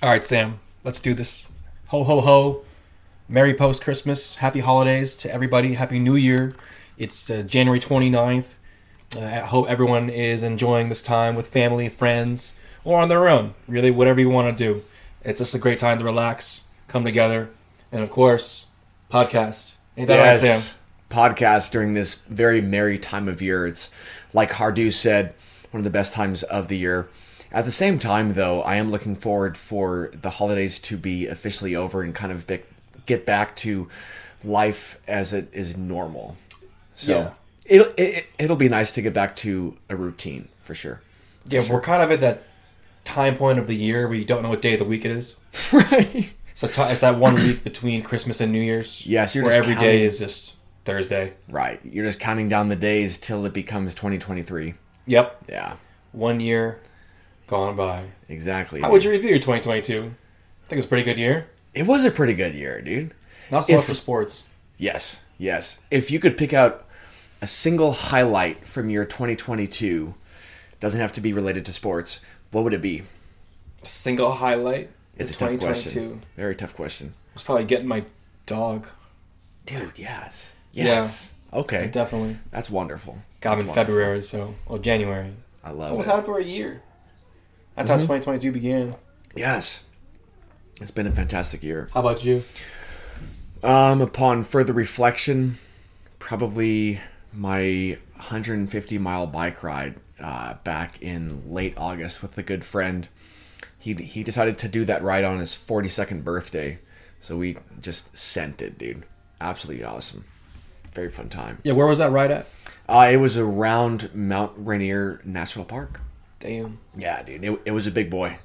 All right, Sam, let's do this. Ho, ho, ho. Merry post Christmas. Happy holidays to everybody. Happy New Year. It's uh, January 29th. Uh, I hope everyone is enjoying this time with family, friends, or on their own. Really, whatever you want to do. It's just a great time to relax, come together, and of course, podcast. Ain't that right, Sam? podcast during this very merry time of year. It's like Hardu said, one of the best times of the year. At the same time, though, I am looking forward for the holidays to be officially over and kind of be- get back to life as it is normal. So Yeah. it'll it, it'll be nice to get back to a routine for sure. Yeah, we're kind of at that time point of the year where you don't know what day of the week it is. right. It's, a it's that one week between Christmas and New Year's. Yes, you're where just every counting- day is just Thursday. Right. You're just counting down the days till it becomes 2023. Yep, Yeah. one year gone by. Exactly. How would you review your 2022? I think it was a pretty good year. It was a pretty good year, dude. Not so If- much for sports. Yes, yes. If you could pick out a single highlight from your 2022, doesn't have to be related to sports, what would it be? A single highlight It's a tough 2022 question. Very tough question. was probably getting my dog. Dude, yes. Yeah. Yes. Okay. Definitely That's wonderful. got him in wonderful. February, so or January. I love Almost it. had it for a year. That's Mm-hmm. how 2022 began. Yes. It's been a fantastic year. How about you? Um, upon further reflection, probably my 150 mile bike ride uh, back in late August with a good friend. He he decided to do that ride on his 42nd birthday, so we just sent it, dude. Absolutely awesome. Very fun time. Yeah, where was that ride at? Uh, it was around Mount Rainier National Park. Damn, Yeah, dude. It, it was a big boy.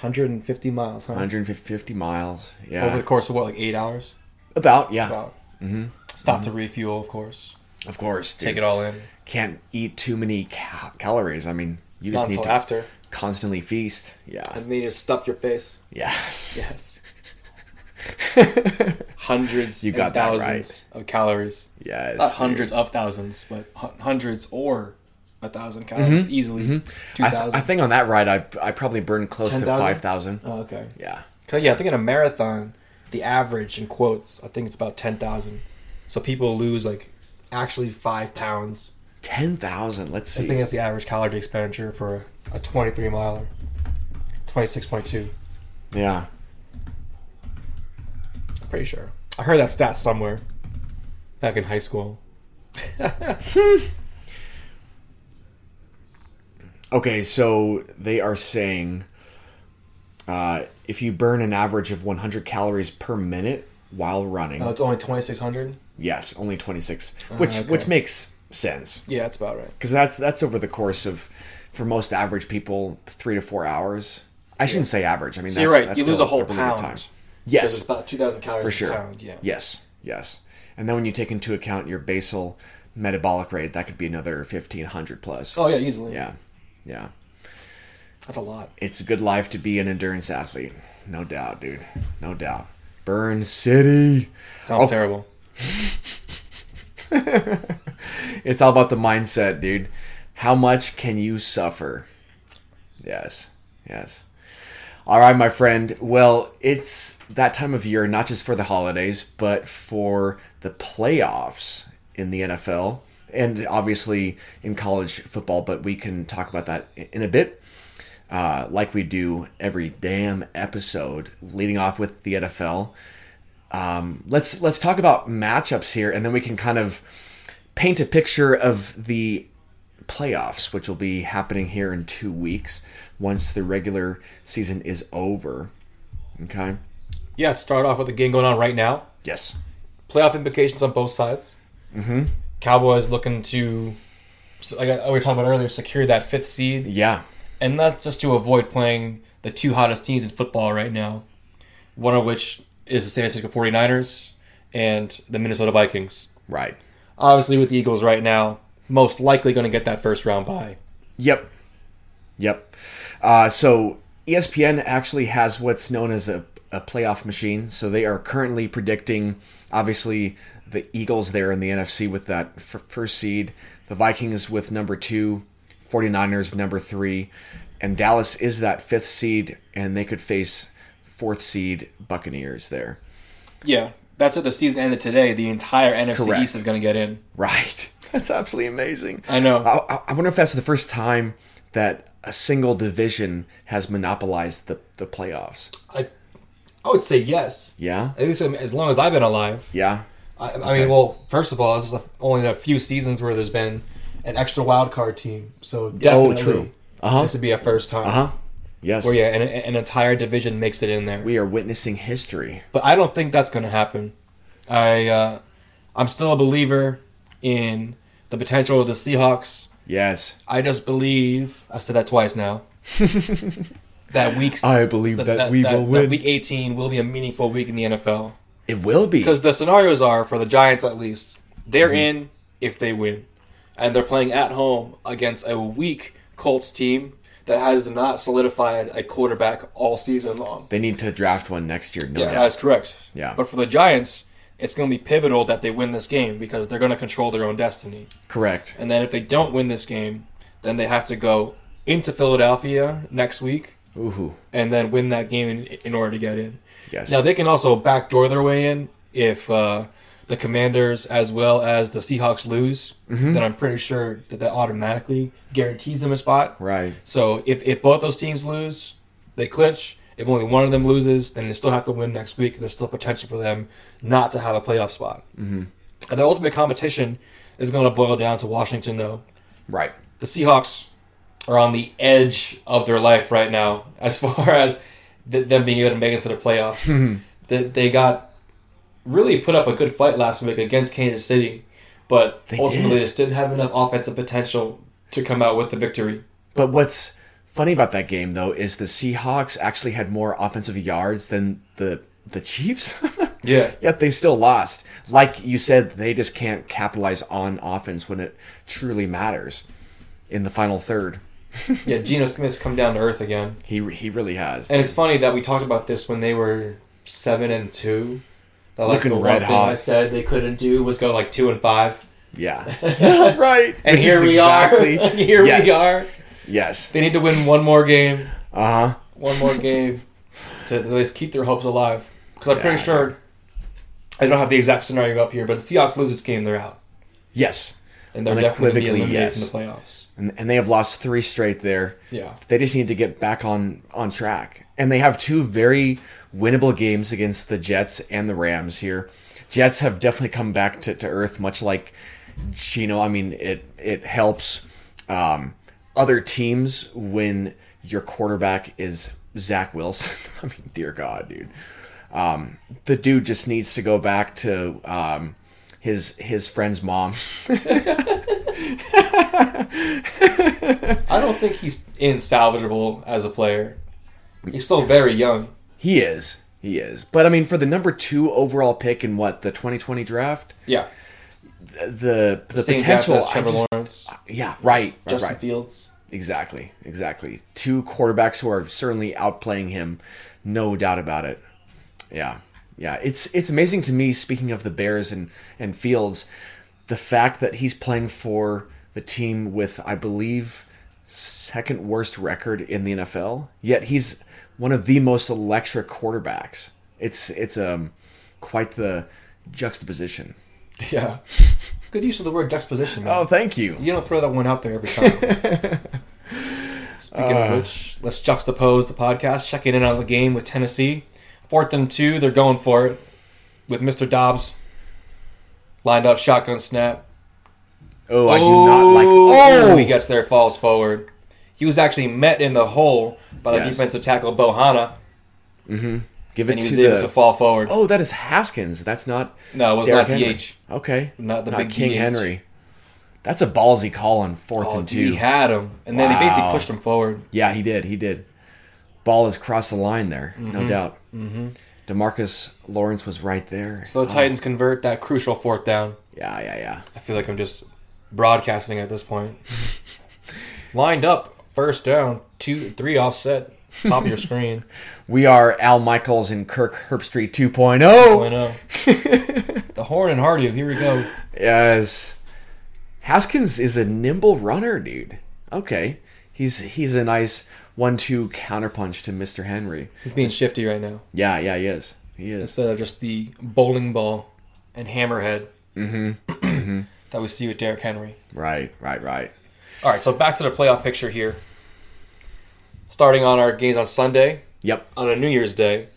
150 miles, huh? 150 miles. Yeah. Over the course of what, like eight hours? About, yeah. About. Mm-hmm. Stop to refuel, of course. Of course. Dude. Take it all in. can't eat too many cal- calories. I mean, you just Not need to after. constantly feast. Yeah. And then you just stuff your face. Yes. Yes. hundreds You got that thousands of calories. Yes. Not hundreds of thousands, but hu- hundreds or a thousand calories easily. Mm-hmm. I, th- I think on that ride, I, I probably burned close to 5,000. oh, okay. Yeah. 'Cause, yeah, I think in a marathon, the average in quotes, I think it's about ten thousand. So people lose like actually five pounds. 10,000. Let's see. I think that's the average calorie expenditure for a twenty-three miler. Twenty-six point two. Yeah. Pretty sure. I heard that stat somewhere. Back in high school. Okay, so they are saying uh, if you burn an average of 100 calories per minute while running, Oh, it's only twenty-six hundred. yes, only 26, which okay. which makes sense Yeah, that's about right. because that's that's over the course of for most average people three to four hours. I shouldn't say average. I mean, So that's, you're right. that's You lose a whole really good pound. time. Because it's Yes, about two thousand calories for a sure. pound. Yeah. Yes, yes. And then when you take into account your basal metabolic rate, that could be another 1500 plus. Oh yeah, easily. Yeah, yeah. That's a lot. It's a good life to be an endurance athlete. No doubt, dude. No doubt. Burn City. Sounds Oh. terrible. It's all about the mindset, dude. How much can you suffer? Yes, yes. All right, my friend. Well, it's that time of year, not just for the holidays, but for the playoffs in the NFL and obviously in college football. But we can talk about that in a bit, uh, like we do every damn episode, leading off with the NFL. Um, let's let's talk about matchups here, and then we can kind of paint a picture of the playoffs, which will be happening here in two weeks once the regular season is over. Okay. Yeah, start off with the game going on right now. Yes. Playoff implications on both sides. Mm-hmm. Cowboys looking to, like we were talking about earlier, secure that fifth seed, Yeah. and that's just to avoid playing the two hottest teams in football right now. One of which is the San Francisco 49ers and the Minnesota Vikings. Right. Obviously, with the Eagles right now, most likely going to get that first round bye. Yep. Yep. Uh, so ESPN actually has what's known as a, a playoff machine. So they are currently predicting, obviously, the Eagles there in the NFC with that f- first seed, the Vikings with number two, 49ers number three, and Dallas is that fifth seed, and they could face fourth seed Buccaneers there. Yeah, that's at the season ended today. The entire NFC Correct. East is going to get in. Right. That's absolutely amazing. I know. I, I- I wonder if that's the first time that a single division has monopolized the, the playoffs. I, I would say yes. Yeah? At least as long as I've been alive. Yeah. I, I mean, well, first of all, this is only a few seasons where there's been an extra wild card team. So definitely, Oh, true. Uh-huh. this would be a first time. Uh huh. Yes. Where yeah, an, an entire division makes it in there. We are witnessing history. But I don't think that's going to happen. I uh, I'm still a believer in the potential of the Seahawks. Yes. I just believe I said that twice now. that week I believe that we will win. week 18 will be a meaningful week in the NFL It will be. because the scenarios are for the Giants at least they're Mm-hmm. in if they win, and they're playing at home against a weak Colts team that has not solidified a quarterback all season long. They need to draft one next year, no Yeah, doubt. that's correct. Yeah. But for the Giants, it's going to be pivotal that they win this game because they're going to control their own destiny. Correct. And then if they don't win this game, then they have to go into Philadelphia next week Ooh. and then win that game in, in order to get in. Yes. Now they can also backdoor their way in if uh, the Commanders as well as the Seahawks lose. Mm-hmm. Then I'm pretty sure that that automatically guarantees them a spot. right. So if, if both those teams lose, they clinch. If only one of them loses, then they still have to win next week. There's still potential for them not to have a playoff spot. Mm-hmm. And the ultimate competition is going to boil down to Washington, though. Right. The Seahawks are on the edge of their life right now as far as th- them being able to make it to the playoffs. they, they got really put up a good fight last week against Kansas City, but They ultimately did. just didn't have enough offensive potential to come out with the victory. But what's funny about that game though is the Seahawks actually had more offensive yards than the the Chiefs. Yeah. Yet they still lost. Like you said, they just can't capitalize on offense when it truly matters in the final third. Yeah, Geno Smith's come down to earth again. He he really has. And it's funny that we talked about this when they were seven and two. That like Looking the red thing I said they couldn't do was go like two and five. yeah. right. And Which here we exactly- are. here we are. Yes. They need to win one more game. Uh huh. One more game to at least keep their hopes alive. Because I'm pretty sure I don't have the exact scenario up here, but the Seahawks lose this game, they're out, Yes. and they're definitely going to be eliminated yes. from the playoffs. And, and they have lost three straight there. Yeah. They just need to get back on on track. And they have two very winnable games against the Jets and the Rams here. Jets have definitely come back to, to earth, much like Geno. I mean, it it helps um, other teams when your quarterback is Zach Wilson. I mean, dear God, dude. Um, the dude just needs to go back to um, his his friend's mom. I don't think he's insalvageable as a player. He's still very young. He is. He is. But I mean, for the number two overall pick in what the 2020 draft, Yeah. the the Same potential. Trevor just- Lawrence, yeah, right, right, Justin right. Fields. Exactly, exactly. Two quarterbacks who are certainly outplaying him, no doubt about it. Yeah, yeah. It's it's amazing to me. Speaking of the Bears and and Fields, the fact that he's playing for the team with, I believe, second worst record in the NFL. Yet he's one of the most electric quarterbacks. It's it's um quite the juxtaposition. Yeah. Good use of the word juxtaposition, man. Oh, thank you. You don't throw that one out there every time. Speaking Uh. of which, let's juxtapose the podcast, checking in on the game with Tennessee. Fourth and two, they're going for it with Mr. Dobbs lined up, shotgun snap. Oh, I do not like. Oh, Oh, he gets there, falls forward. He was actually met in the hole by the Yes. defensive tackle Bohana, Mm-hmm. give it and he to was able the. to fall forward. Oh, that is Haskins. That's not no, it was Derrick not Henry. DH. Okay. Not the not big King DH. Henry. That's a ballsy call on fourth Oh, and two. he had him, and then he basically pushed him forward. yeah, he did. He did. Ball has crossed the line there, Mm-hmm. no doubt. Demarcus Lawrence was right there. So the Titans convert that crucial fourth down. Yeah, yeah, yeah. I feel like I'm just broadcasting at this point. Lined up, first down, two, three offset, top of your screen. We are Al Michaels and Kirk Herbstreit 2.0. I know. the Horn and Hardy. Here we go. Yes. Haskins is a nimble runner, dude. Okay. He's he's a nice one-two counterpunch to Mr. Henry. He's being shifty right now. Yeah, yeah, he is. He is. Instead of just the bowling ball and hammerhead mm-hmm. that we see with Derrick Henry. Right, right, right. All right, so back to the playoff picture here. Starting on our games on Sunday, Yep. on a New Year's Day,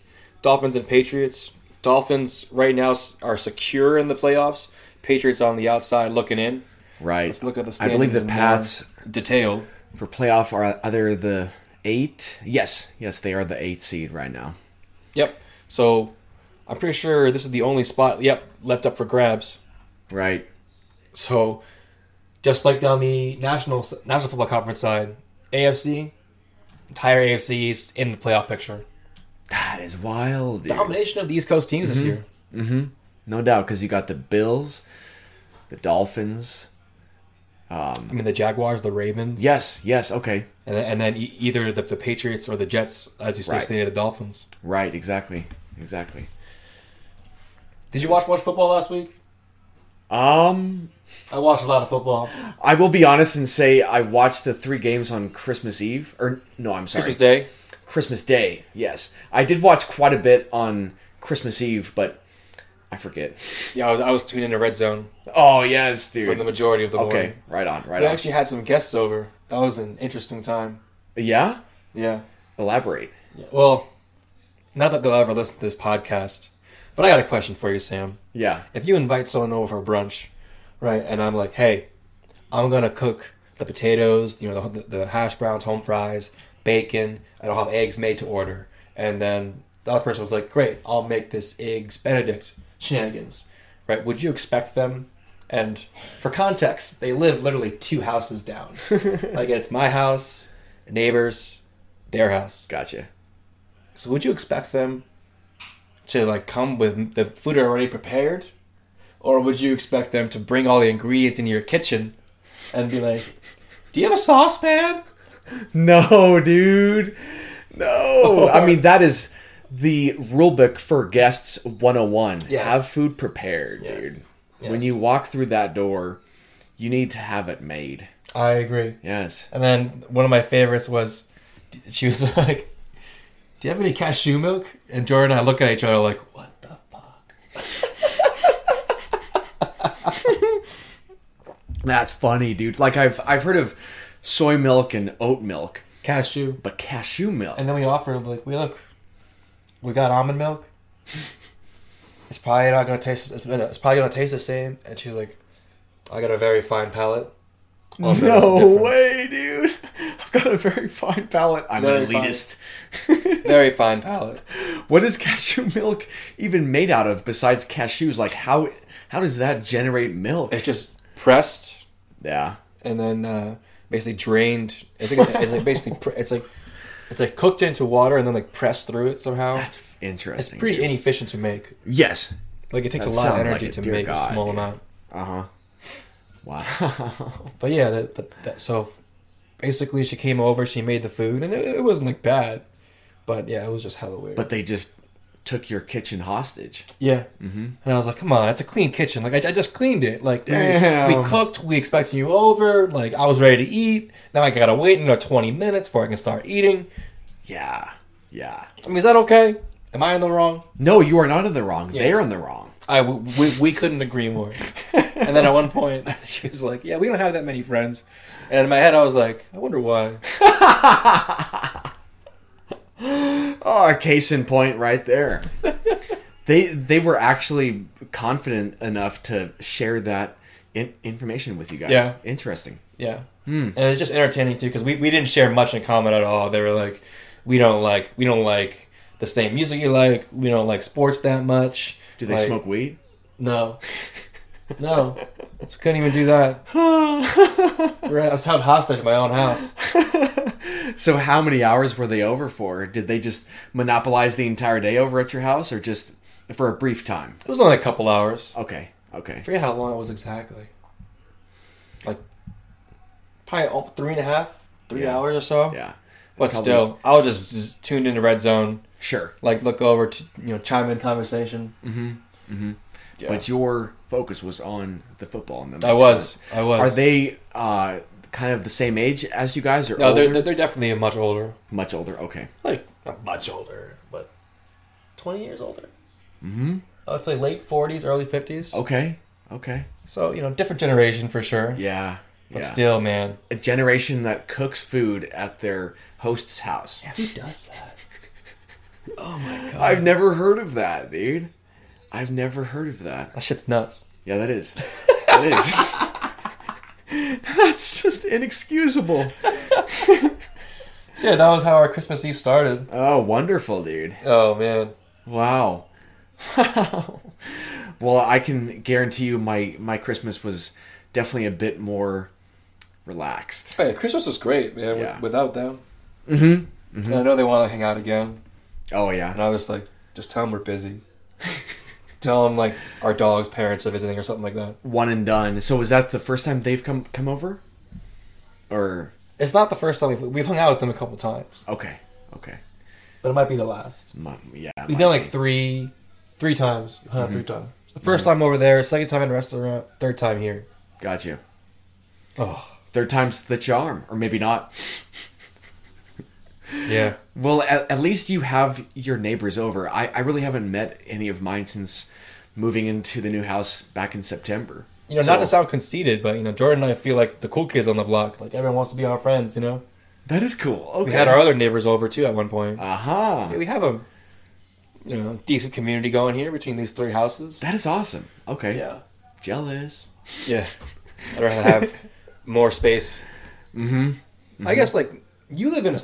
Dolphins and Patriots. Dolphins right now are secure in the playoffs. Patriots on the outside looking in. Right. Let's look at the I believe the in uh, Pats detail. for playoff are either the eight. Yes, yes, they are the eight seed right now. Yep. So I'm pretty sure this is the only spot. Yep, left up for grabs. Right. So just like down the national National Football Conference side, AFC, entire AFC is in the playoff picture. That is wild. Dude. Domination of the East Coast teams this year. Mm-hmm. No doubt, because you got the Bills, the Dolphins. I mean, the Jaguars, the Ravens. Yes, yes, okay. And then, and then e- either the, the Patriots or the Jets, as you say, Right. stated, the Dolphins. Right, exactly. Exactly. Did you watch much football last week? Um, I watched a lot of football. I will be honest and say I watched the three games on Christmas Eve. Or, no, I'm sorry. Christmas Day. Christmas Day, yes. I did watch quite a bit on Christmas Eve, but I forget. Yeah, I was, I was tuned into Red Zone Oh, yes, dude. for the majority of the okay, morning. right on, right on. We on. actually had some guests over. That was an interesting time. yeah? Yeah. Elaborate. Well, not that they'll ever listen to this podcast, but I got a question for you, Sam. Yeah. If you invite someone over for brunch, right, and I'm like, hey, I'm gonna cook the potatoes, you know, the, the hash browns, home fries, bacon, and I'll have eggs made to order, and then the other person was like, great, I'll make this eggs Benedict shenanigans, right? Would you expect them? And for context, they live literally two houses down. like it's my house, neighbors, their house. Gotcha. So would you expect them to like come with the food already prepared, or would you expect them to bring all the ingredients into your kitchen and be like, "Do you have a saucepan?" No, dude. No. I mean, that is the rule book for guests 101. Yes. Have food prepared, Yes. dude. When you walk through that door, you need to have it made. I agree. Yes. And then one of my favorites was, she was like, "Do you have any cashew milk?" And Jordan and I look at each other like, "What the fuck?" That's funny, dude. Like I've I've heard of soy milk and oat milk, Cashew. but cashew milk. And then we offered like, "We look, we got almond milk. It's probably not gonna taste. It's, it's probably gonna taste the same." And she's like, "I got a very fine palate." No way, dude. I've got a very fine palate. I'm an Very fine. elitist. Very fine palate. What is cashew milk even made out of besides cashews? Like how how does that generate milk? It's just pressed Yeah. and then uh, basically drained. I think it's like basically it's like it's like cooked into water and then like pressed through it somehow. That's interesting. It's pretty dude. inefficient to make. Yes. Like it takes That a lot of energy like to make God, a small dude. amount. Uh huh. Wow. But yeah, that, that, that, so basically she came over, she made the food, and it, it wasn't like bad. But yeah, it was just hella weird. but they just took your kitchen hostage. yeah, mm-hmm. and I was like, "Come on, it's a clean kitchen. Like I, I just cleaned it. Like we, Damn. we cooked, we expecting you over. Like I was ready to eat. Now I gotta wait another twenty minutes before I can start eating. Yeah. Yeah. I mean, is that okay? Am I in the wrong? No, you are not in the wrong. Yeah. They're in the wrong. I we, we couldn't agree more. and then at one point, she was like, "Yeah, we don't have that many friends." And in my head, I was like, "I wonder why." Oh, case in point right there. they they were actually confident enough to share that in, information with you guys. Yeah. Interesting. Yeah. Hmm. And it's just entertaining too because we, we didn't share much in common at all. They were like, we don't like we don't like the same music you like. We don't like sports that much. Do they Like, smoke weed? No. No. So couldn't even do that. We're- I was held hostage in my own house. So how many hours were they over for? Did they just monopolize the entire day over at your house or just for a brief time? It was only a couple hours. Okay. Okay. I forget how long it was exactly. Like probably al- three and a half, three Yeah. hours or so. Yeah. But It's probably- still, I was just, just tuned into Red Zone, Sure. like look over to you know chime in conversation. Mm-hmm. Mm-hmm. Yeah. But your focus was on the football and the I was, I was. Are they uh, kind of the same age as you guys, or No, older? they're, they're definitely much older. much older. Okay. Like not much older, but twenty years older. Mm-hmm. I would say late forties, early fifties. Okay. Okay. So you know, different generation for sure. Yeah. But yeah. still, man. a generation that cooks food at their host's house. Who does that? oh my god, I've never heard of that, dude. I've never heard of that. that shit's nuts. Yeah, that is. That is. That's just inexcusable. So yeah, that was how our Christmas Eve started. Oh, wonderful, dude. Oh man. Wow. Wow. well, I can guarantee you my my Christmas was definitely a bit more relaxed. Hey, Christmas was great, man. Yeah. without them. Mm-hmm. And I know they want to hang out again, Oh yeah. and I was like, just tell them we're busy. Tell them like our dog's parents are visiting or something like that. One and done. So was that the first time they've come come over? Or It's not the first time we've, we've hung out with them a couple times, okay. Okay. but it might be the last. Mu- Yeah. We've done like be. three, three times. Out three mm-hmm. times. The 1st time over there, second time in a restaurant, third time here. Got you. Oh, Third time's the charm, or maybe not. Yeah. Well, at, at least you have your neighbors over. I, I really haven't met any of mine since moving into the new house back in September. You know, So- not to sound conceited, but you know, Jordan and I feel like the cool kids on the block. Like everyone wants to be our friends. You know, That is cool. Okay. we had our other neighbors over too at one point. Aha. Yeah, we have a you know decent community going here between these three houses. That is awesome. Okay. Yeah, Jealous. yeah. I'd rather have more space. Mm-hmm. I guess like you live in a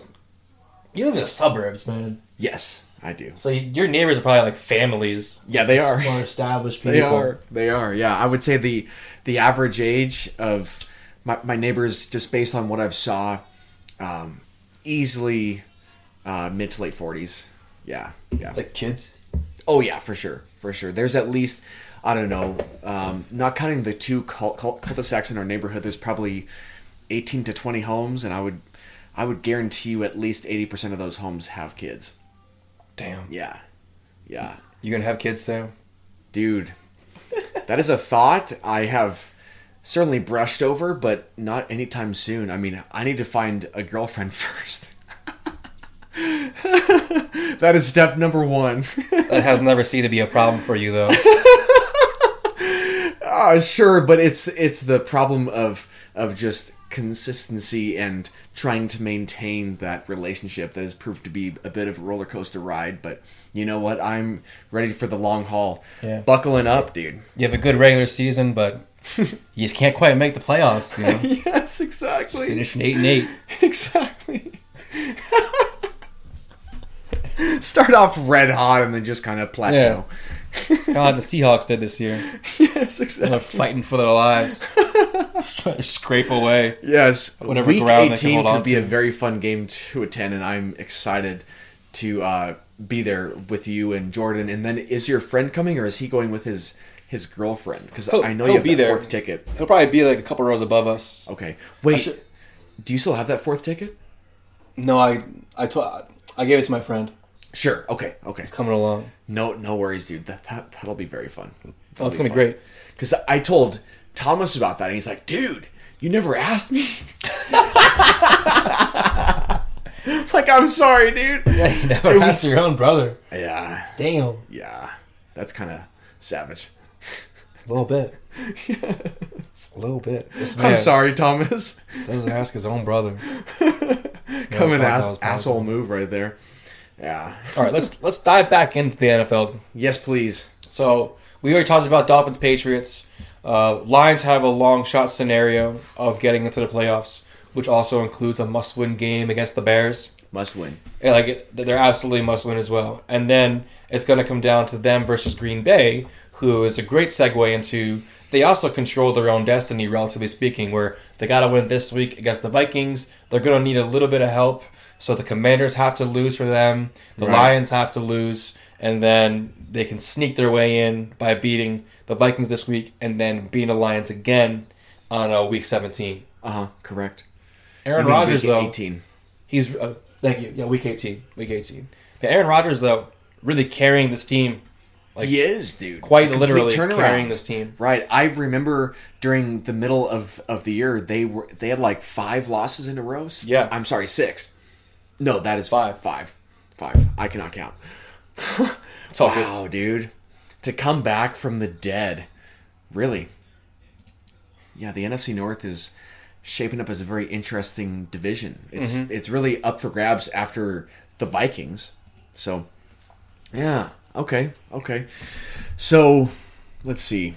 you live in the suburbs, man. Yes, I do. So your neighbors are probably like families. Yeah, they are. more established people. They are. They are. Yeah, I would say the the average age of my, my neighbors, just based on what I've saw, um, easily uh, mid to late forties. Yeah, yeah. like kids. Oh yeah, for sure, for sure. There's at least I don't know, um, not counting the two cul- cul- cul-de-sacs in our neighborhood. There's probably eighteen to twenty homes, and I would I would guarantee you at least eighty percent of those homes have kids. Damn, Yeah, yeah, you gonna have kids, Sam? dude. that is a thought I have certainly brushed over, but not anytime soon. I mean, I need to find a girlfriend first. that is step number one. That has never seemed to be a problem for you, though. Uh, sure, but it's it's the problem of of just consistency and trying to maintain that relationship that has proved to be a bit of a roller coaster ride. But you know what? I'm ready for the long haul. Yeah. Buckling up, dude. You have a good regular season, but you just can't quite make the playoffs. You know, yes, exactly. finishing eight and eight. Exactly. Start off red hot and then just kind of plateau. Kind of like the Seahawks did this year. yes, They're exactly. fighting for their lives, just trying to scrape away. Yes, Whatever week ground they can 18 hold on could be a very fun game to attend, and I'm excited to uh, be there with you and Jordan. And then, is your friend coming, or is he going with his his girlfriend? Because I know he'll you have be that there. fourth ticket. He'll probably be like a couple rows above us. Okay, wait. should- Do you still have that fourth ticket? No, I I told I gave it to my friend. Sure. Okay. Okay. It's Coming along. No, no worries, dude. That, that that'll be very fun. Oh, it's gonna be great. Because I told Thomas about that, and he's like, "Dude, you never asked me." it's like, I'm sorry, dude. Yeah, you never It was- asked your own brother. Yeah, Damn, yeah. That's kind of savage. a little bit. A little bit. I'm sorry, Thomas. doesn't ask his own brother. Come an thought ass- asshole move right there. Yeah. All right, let's let's dive back into the NFL. Yes, please. So we already talked about Dolphins Patriots. Uh, Lions have a long shot scenario of getting into the playoffs, which also includes a must win game against the Bears. Must win. Yeah, like they're absolutely must win as well. And then it's going to come down to them versus Green Bay, who is a great segue into. They also control their own destiny, relatively speaking, where they got to win this week against the Vikings. They're going to need a little bit of help, so the Commanders have to lose for them. The Right. Lions have to lose, and then they can sneak their way in by beating the Vikings this week, and then beating the Lions again on uh, week 17. Uh huh. Correct. Aaron Rodgers, week though, 18. He's uh, thank you. Yeah, week eighteen. Week eighteen. Yeah, Aaron Rodgers though really carrying this team Like he is, dude. quite literally turnaround. carrying this team. Right. I remember during the middle of, of the year they were they had like five losses in a row. Yeah. I'm sorry, six. No, that is Five. Five. Five. I cannot count. All good. Wow, dude. To come back from the dead. Really. Yeah, the NFC North is shaping up as a very interesting division. It's Mm-hmm. it's really up for grabs after the Vikings. So yeah, okay, okay. So let's see.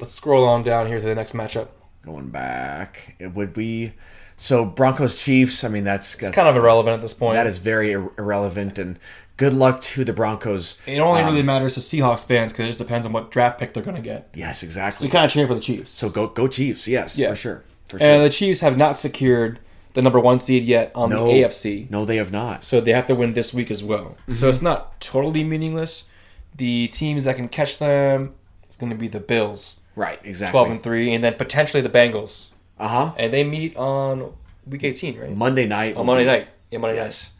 Let's scroll on down here to the next matchup. Going back, it would be so Broncos Chiefs. I mean, that's, that's It's kind of irrelevant at this point. that is very ir- irrelevant. And good luck to the Broncos. It only Um, really matters to Seahawks fans because it just depends on what draft pick they're going to get. Yes, So exactly. you kind of cheer for the Chiefs. So go go Chiefs. Yes, Yeah. for sure. For sure. And the Chiefs have not secured the number one seed yet on no, the AFC. No, they have not. So they have to win this week as well. Mm-hmm. So it's not totally meaningless. The teams that can catch them, it's going to be the Bills, Right, exactly. 12 and 3, and then potentially the Bengals. Uh huh. And they meet on week 18, right? Monday night. on Monday night. Yeah, Monday Yes.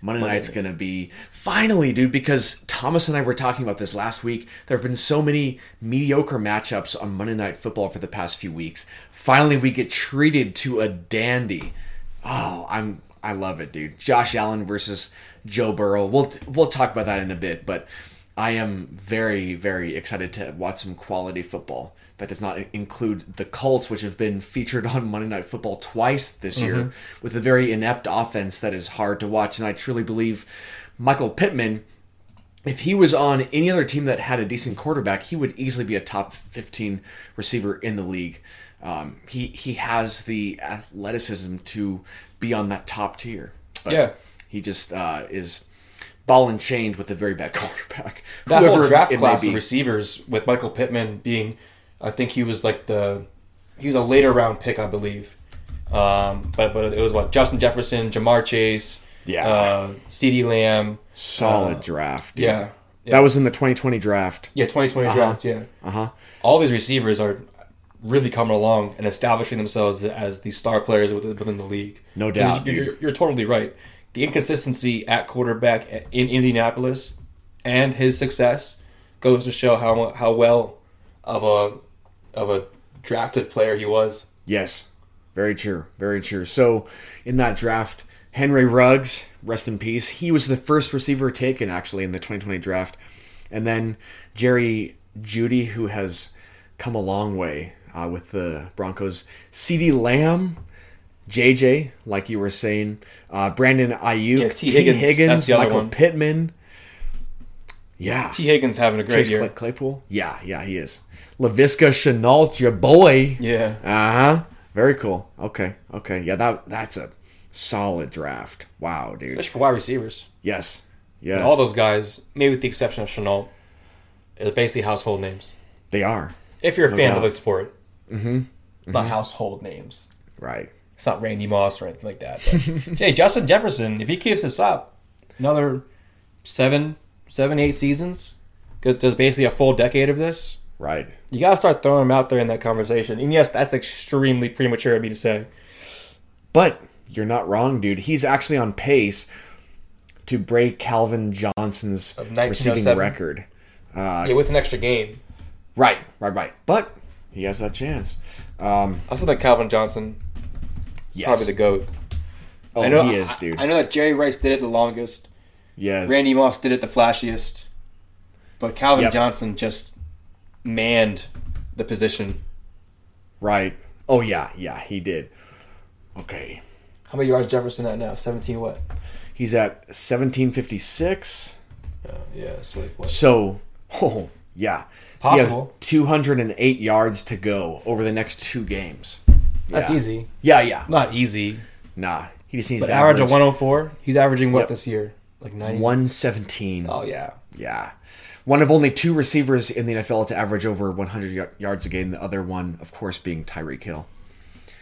Monday, night's gonna be finally, dude. Because Thomas and I were talking about this last week. There have been so many mediocre matchups on Monday Night Football for the past few weeks. Finally, we get treated to a dandy. Oh, I'm I love it, dude. Josh Allen versus Joe Burrow. We'll we'll talk about that in a bit, but I am very very excited to watch some quality football. That does not include the Colts, which have been featured on Monday Night Football twice this year, with a very inept offense that is hard to watch. And I truly believe Michael Pittman if he was on any other team that had a decent quarterback, he would easily be a top 15 receiver in the league. Um, he he has the athleticism to be on that top tier. But Yeah. he just uh, is ball and chained with a very bad quarterback. That whole draft class of receivers with Michael Pittman being, I think he was like the, he was a later round pick, I believe. Um, but but it was what Justin Jefferson, Ja'Marr Chase, Yeah. uh, CeeDee Lamb, solid draft. dude. yeah, yeah, that was in the 2020 draft. yeah, 2020 draft, yeah. Uh huh. All these receivers are really coming along and establishing themselves as the star players within, within the league. No doubt, You're, you're, you're totally right. The inconsistency at quarterback in Indianapolis and his success goes to show how how well of a of a drafted player he was. Yes, very true, very true. So, in that draft, Henry Ruggs, rest in peace, he was the first receiver taken actually in the 2020 draft, and then Jerry Jeudy, who has come a long way uh, with the Broncos. CeeDee Lamb. JJ, like you were saying, uh, Brandon Aiyuk, Yeah, Tee Higgins, that's the Michael one. Pittman. Yeah, Tee Higgins having a great Chase year. Clay- Claypool. Yeah, yeah, he is. Laviska Shenault, your boy. Yeah, Uh huh. Very cool. Okay. Okay. Yeah. That that's a solid draft. Wow, dude. especially for wide receivers. Yes. Yes. All those guys, maybe with the exception of Chenault, is basically household names. they are If you're a fan doubt. of the sport, mm-hmm. not household names. right. It's not Randy Moss or anything like that. But, hey, Justin Jefferson, if he keeps this up, another seven, seven, eight seasons, there's basically a full decade of this. Right. You gotta start throwing him out there in that conversation. And yes, that's extremely premature of me to say. But you're not wrong, dude. He's actually on pace to break Calvin Johnson's receiving record. Uh, Yeah, with an extra game. Right. Right. Right. But he has that chance. Um, I also think Calvin Johnson yes. probably the goat. oh, I know he is, I- dude. I, know that Jerry Rice did it the longest. yes. Randy Moss did it the flashiest. But Calvin Yep. Johnson just manned the position. Right. Oh yeah. Yeah. He did. Okay. How many yards Jefferson at now? Seventeen what? He's at 1756. Uh, yeah, so like what? So, oh, yeah. Possible. He has 208 yards to go over the next two games. That's Yeah. easy. Yeah, yeah. Not easy. Nah. He just needs But to average average of 104. He's averaging what Yep. this year? Like 90. 117. Oh yeah. Yeah. One of only two receivers in the NFL to average over 100 y- yards a game. The other one, of course, being Tyreek Hill.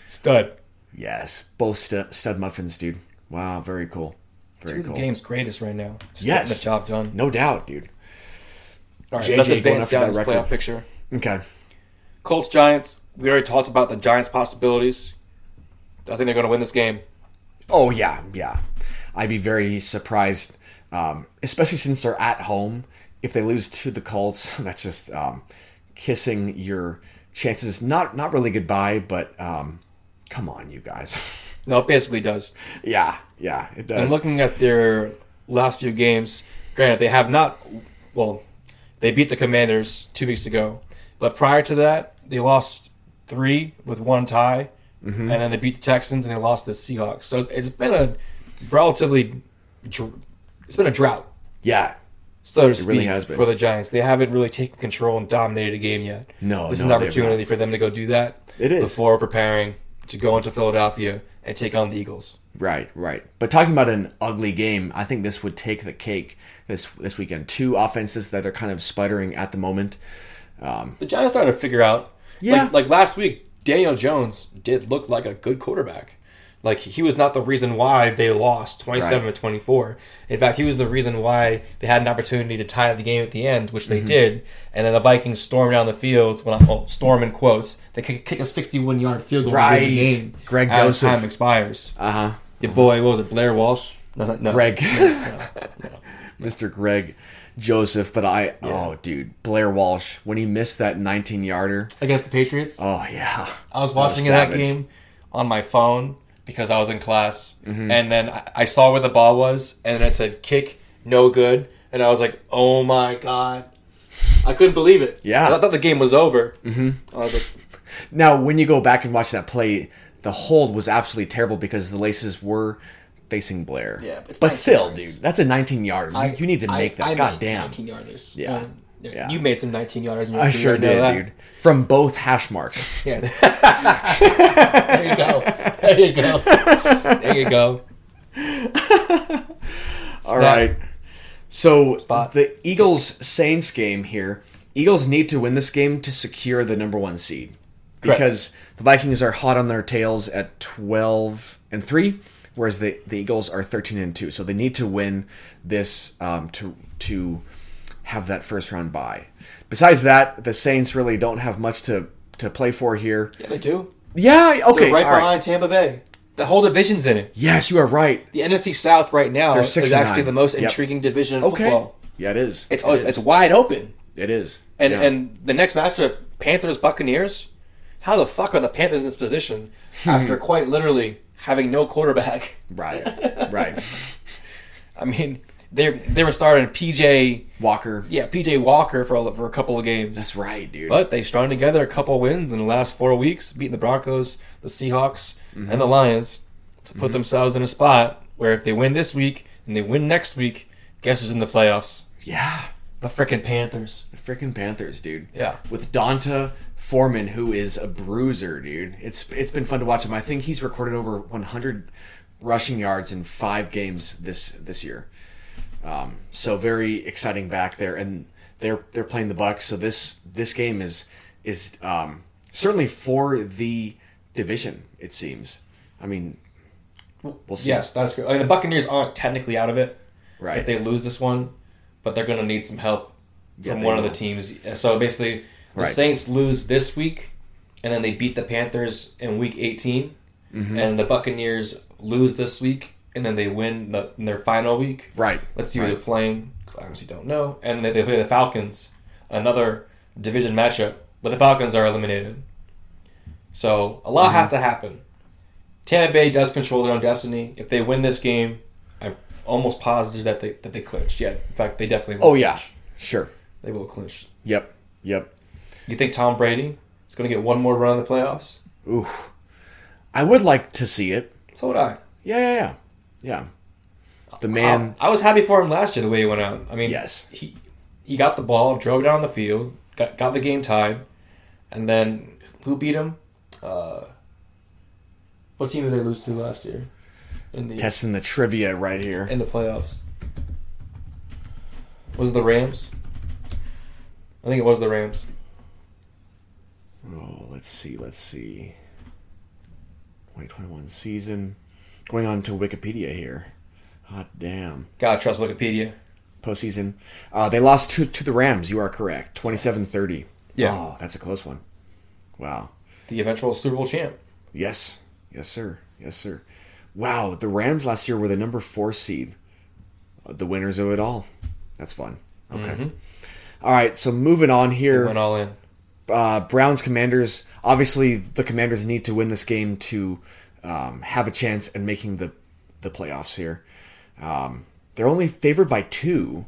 Stud. Yes. Both stu- stud muffins, dude. Wow. Very cool. Very Two of cool. the game's greatest right now. Just Yes. Getting the job done. No doubt, dude. All right, JJ let's advance down that this record. playoff picture. Okay. Colts Giants. We already talked about the Giants' possibilities. I think they're going to win this game. Oh yeah, yeah. I'd be very surprised um, especially since they're at home. If they lose to the Colts, that's just um, kissing your chances. Not not really goodbye, but um, come on, you guys. No, it basically does. yeah, yeah, it does. And looking at their last few games, granted they have not. Well, they beat the Commanders two weeks ago, but prior to that, they lost three with one tie, Mm-hmm. and then they beat the Texans and they lost the Seahawks. So it's been a relatively, it's been a drought, yeah, so to speak, really has been. for the Giants. They haven't really taken control and dominated a game yet. No, this no, is an opportunity for them to go do that. It is. before preparing to go into Philadelphia and take on the Eagles. Right, right. But talking about an ugly game, I think this would take the cake this this weekend. Two offenses that are kind of sputtering at the moment. Um, the Giants started to figure out. Yeah. Like, like last week, Daniel Jones did look like a good quarterback. Like he was not the reason why they lost twenty seven Right. to twenty four. In fact, he was the reason why they had an opportunity to tie the game at the end, which Mm-hmm. they did. And then the Vikings stormed down the field. Well, well, storm in quotes. They kick, kick a sixty one yard field goal to win Right. the game. Greg as Joseph. time expires. uh huh. Your boy, what was it? Blair Walsh. No, no. Greg. No, no. Mr. Greg Joseph, but I oh dude, Blair Walsh when he missed that 19 yarder. Against the Patriots. Oh yeah. I was watching was that game on my phone because I was in class, Mm-hmm. and then I, I saw where the ball was, and it said kick, no good, and I was like, oh my god, I couldn't believe it. Yeah. I thought the game was over. Mm-hmm. I was like, Now, when you go back and watch that play, the hold was absolutely terrible because the laces were facing Blair. Yeah, but but still, yards. dude, that's a 19 yarder. You, I- you need to I- make that. I God damn. 19 yarders. Yeah. Um, Yeah. You made some 19 yarders. In your I career, sure did, dude. From both hash marks. Yeah. there you go. There you go. There you go. All right. So Spot. the Eagles Saints game here. Eagles need to win this game to secure the number one seed Correct. because the Vikings are hot on their tails at twelve and three, whereas the, the Eagles are thirteen and two. So they need to win this um, to to have that first round bye. Besides that, the Saints really don't have much to to play for here. Yeah, they do. Yeah. Okay. They're right all right. behind Tampa Bay. The whole division's in it. Yes, you are right. The NFC South right now is actually nine. the most Yep. intriguing division in Okay. football. Yeah, it is. It's It is. it's wide open. It is. And Yeah. and the next matchup, Panthers Buccaneers. How the fuck are the Panthers in this position hmm. after quite literally having no quarterback? right, right. I mean, they they were starting PJ, Walker. yeah, PJ Walker for a, for a couple of games. That's right, dude. But they strung together a couple wins in the last four weeks, beating the Broncos, the Seahawks, Mm-hmm. and the Lions to put themselves in a spot where if they win this week and they win next week, guess who's in the playoffs? yeah, The frickin' Panthers. the freaking Panthers, dude. Yeah. With D'Onta Foreman, who is a bruiser, dude. It's it's been fun to watch him. I think he's recorded over 100 rushing yards in five games this this year. Um, so very exciting back there, and they're they're playing the Bucs. So this this game is is um, certainly for the division. It seems. I mean, we'll see. Yes, that's good. I mean, the Buccaneers aren't technically out of it Right. if they lose this one, but they're going to need some help Yeah, from one of the teams. So basically, the Right. Saints lose this week, and then they beat the Panthers in Week 18, Mm-hmm. and the Buccaneers lose this week, and then they win the, in their final week. Right. Let's see who Right. they're playing. 'cause I obviously don't know. And they, they play the Falcons, another division matchup, but the Falcons are eliminated. So a lot Mm-hmm. has to happen. Tampa Bay does control their own destiny. If they win this game, I'm almost positive that they that they clinch. Yeah, in fact, they definitely. Will Oh yeah, clinch. sure. they will clinch. Yep. Yep. You think Tom Brady is going to get one more run in the playoffs? Ooh. I would like to see it. So would I. Yeah, yeah, yeah. Yeah. The man I, I was happy for him last year the way he went out. I mean, Yes. he he got the ball, drove down the field, got got the game tied, and then who beat him? Uh, what team did they lose to last year in the testing the trivia right here. in the playoffs? Was it the Rams? I think it was the Rams. Oh, let's see, let's see. 2021 season. Going on to Wikipedia here. Hot damn. Gotta trust Wikipedia. Postseason. Uh, they lost to, to the Rams. You are correct. 27 30. Yeah. Oh, that's a close one. Wow. The eventual Super Bowl champ. Yes. Yes, sir. Yes, sir. Wow. The Rams last year were the number four seed. the winners of it all. That's fun. Okay. All right, so moving on here. Went all in. uh, Browns Commanders. Obviously, the Commanders need to win this game to um, have a chance at making the the playoffs here. Um, they're only favored by two.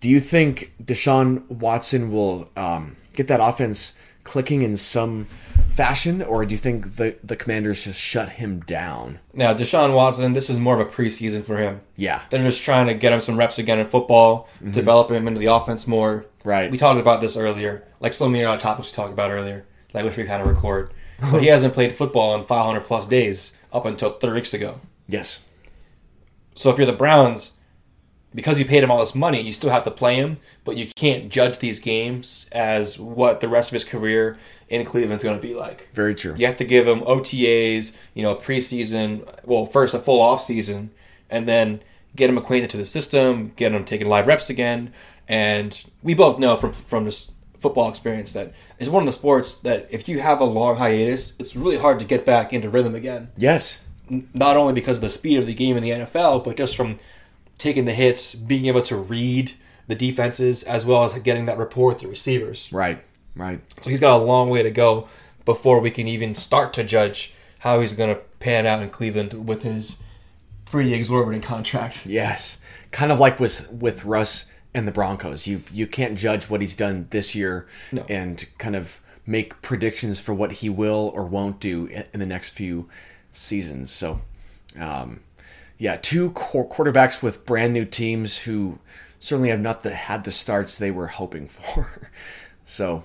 Do you think Deshaun Watson will um, get that offense clicking in some fashion, or do you think the the Commanders just shut him down? Now, Deshaun Watson, this is more of a preseason for him. Yeah, They're just trying to get him some reps again in football, develop him into the offense more. Right. We talked about this earlier, like so many other topics we talked about earlier. I wish we kind of record, but he hasn't played football in 500 plus days up until three weeks ago. yes, So if you're the Browns, because you paid him all this money, you still have to play him, but you can't judge these games as what the rest of his career in Cleveland's going to be like. very true. You have to give him OTAs, you know, preseason. Well, first a full off season, and then get him acquainted to the system, get him taking live reps again. And we both know from from this football experience that is one of the sports that if you have a long hiatus, it's really hard to get back into rhythm again. Yes, Not only because of the speed of the game in the NFL, but just from taking the hits, being able to read the defenses, as well as getting that rapport with the receivers. right, right. So he's got a long way to go before we can even start to judge how he's going to pan out in Cleveland with his pretty exorbitant contract. Yes, kind of like with with Russ and the Broncos. You you can't judge what he's done this year No. and kind of make predictions for what he will or won't do in in the next few seasons. So, um, yeah, two qu- quarterbacks with brand new teams who certainly have not the, had the starts they were hoping for. so,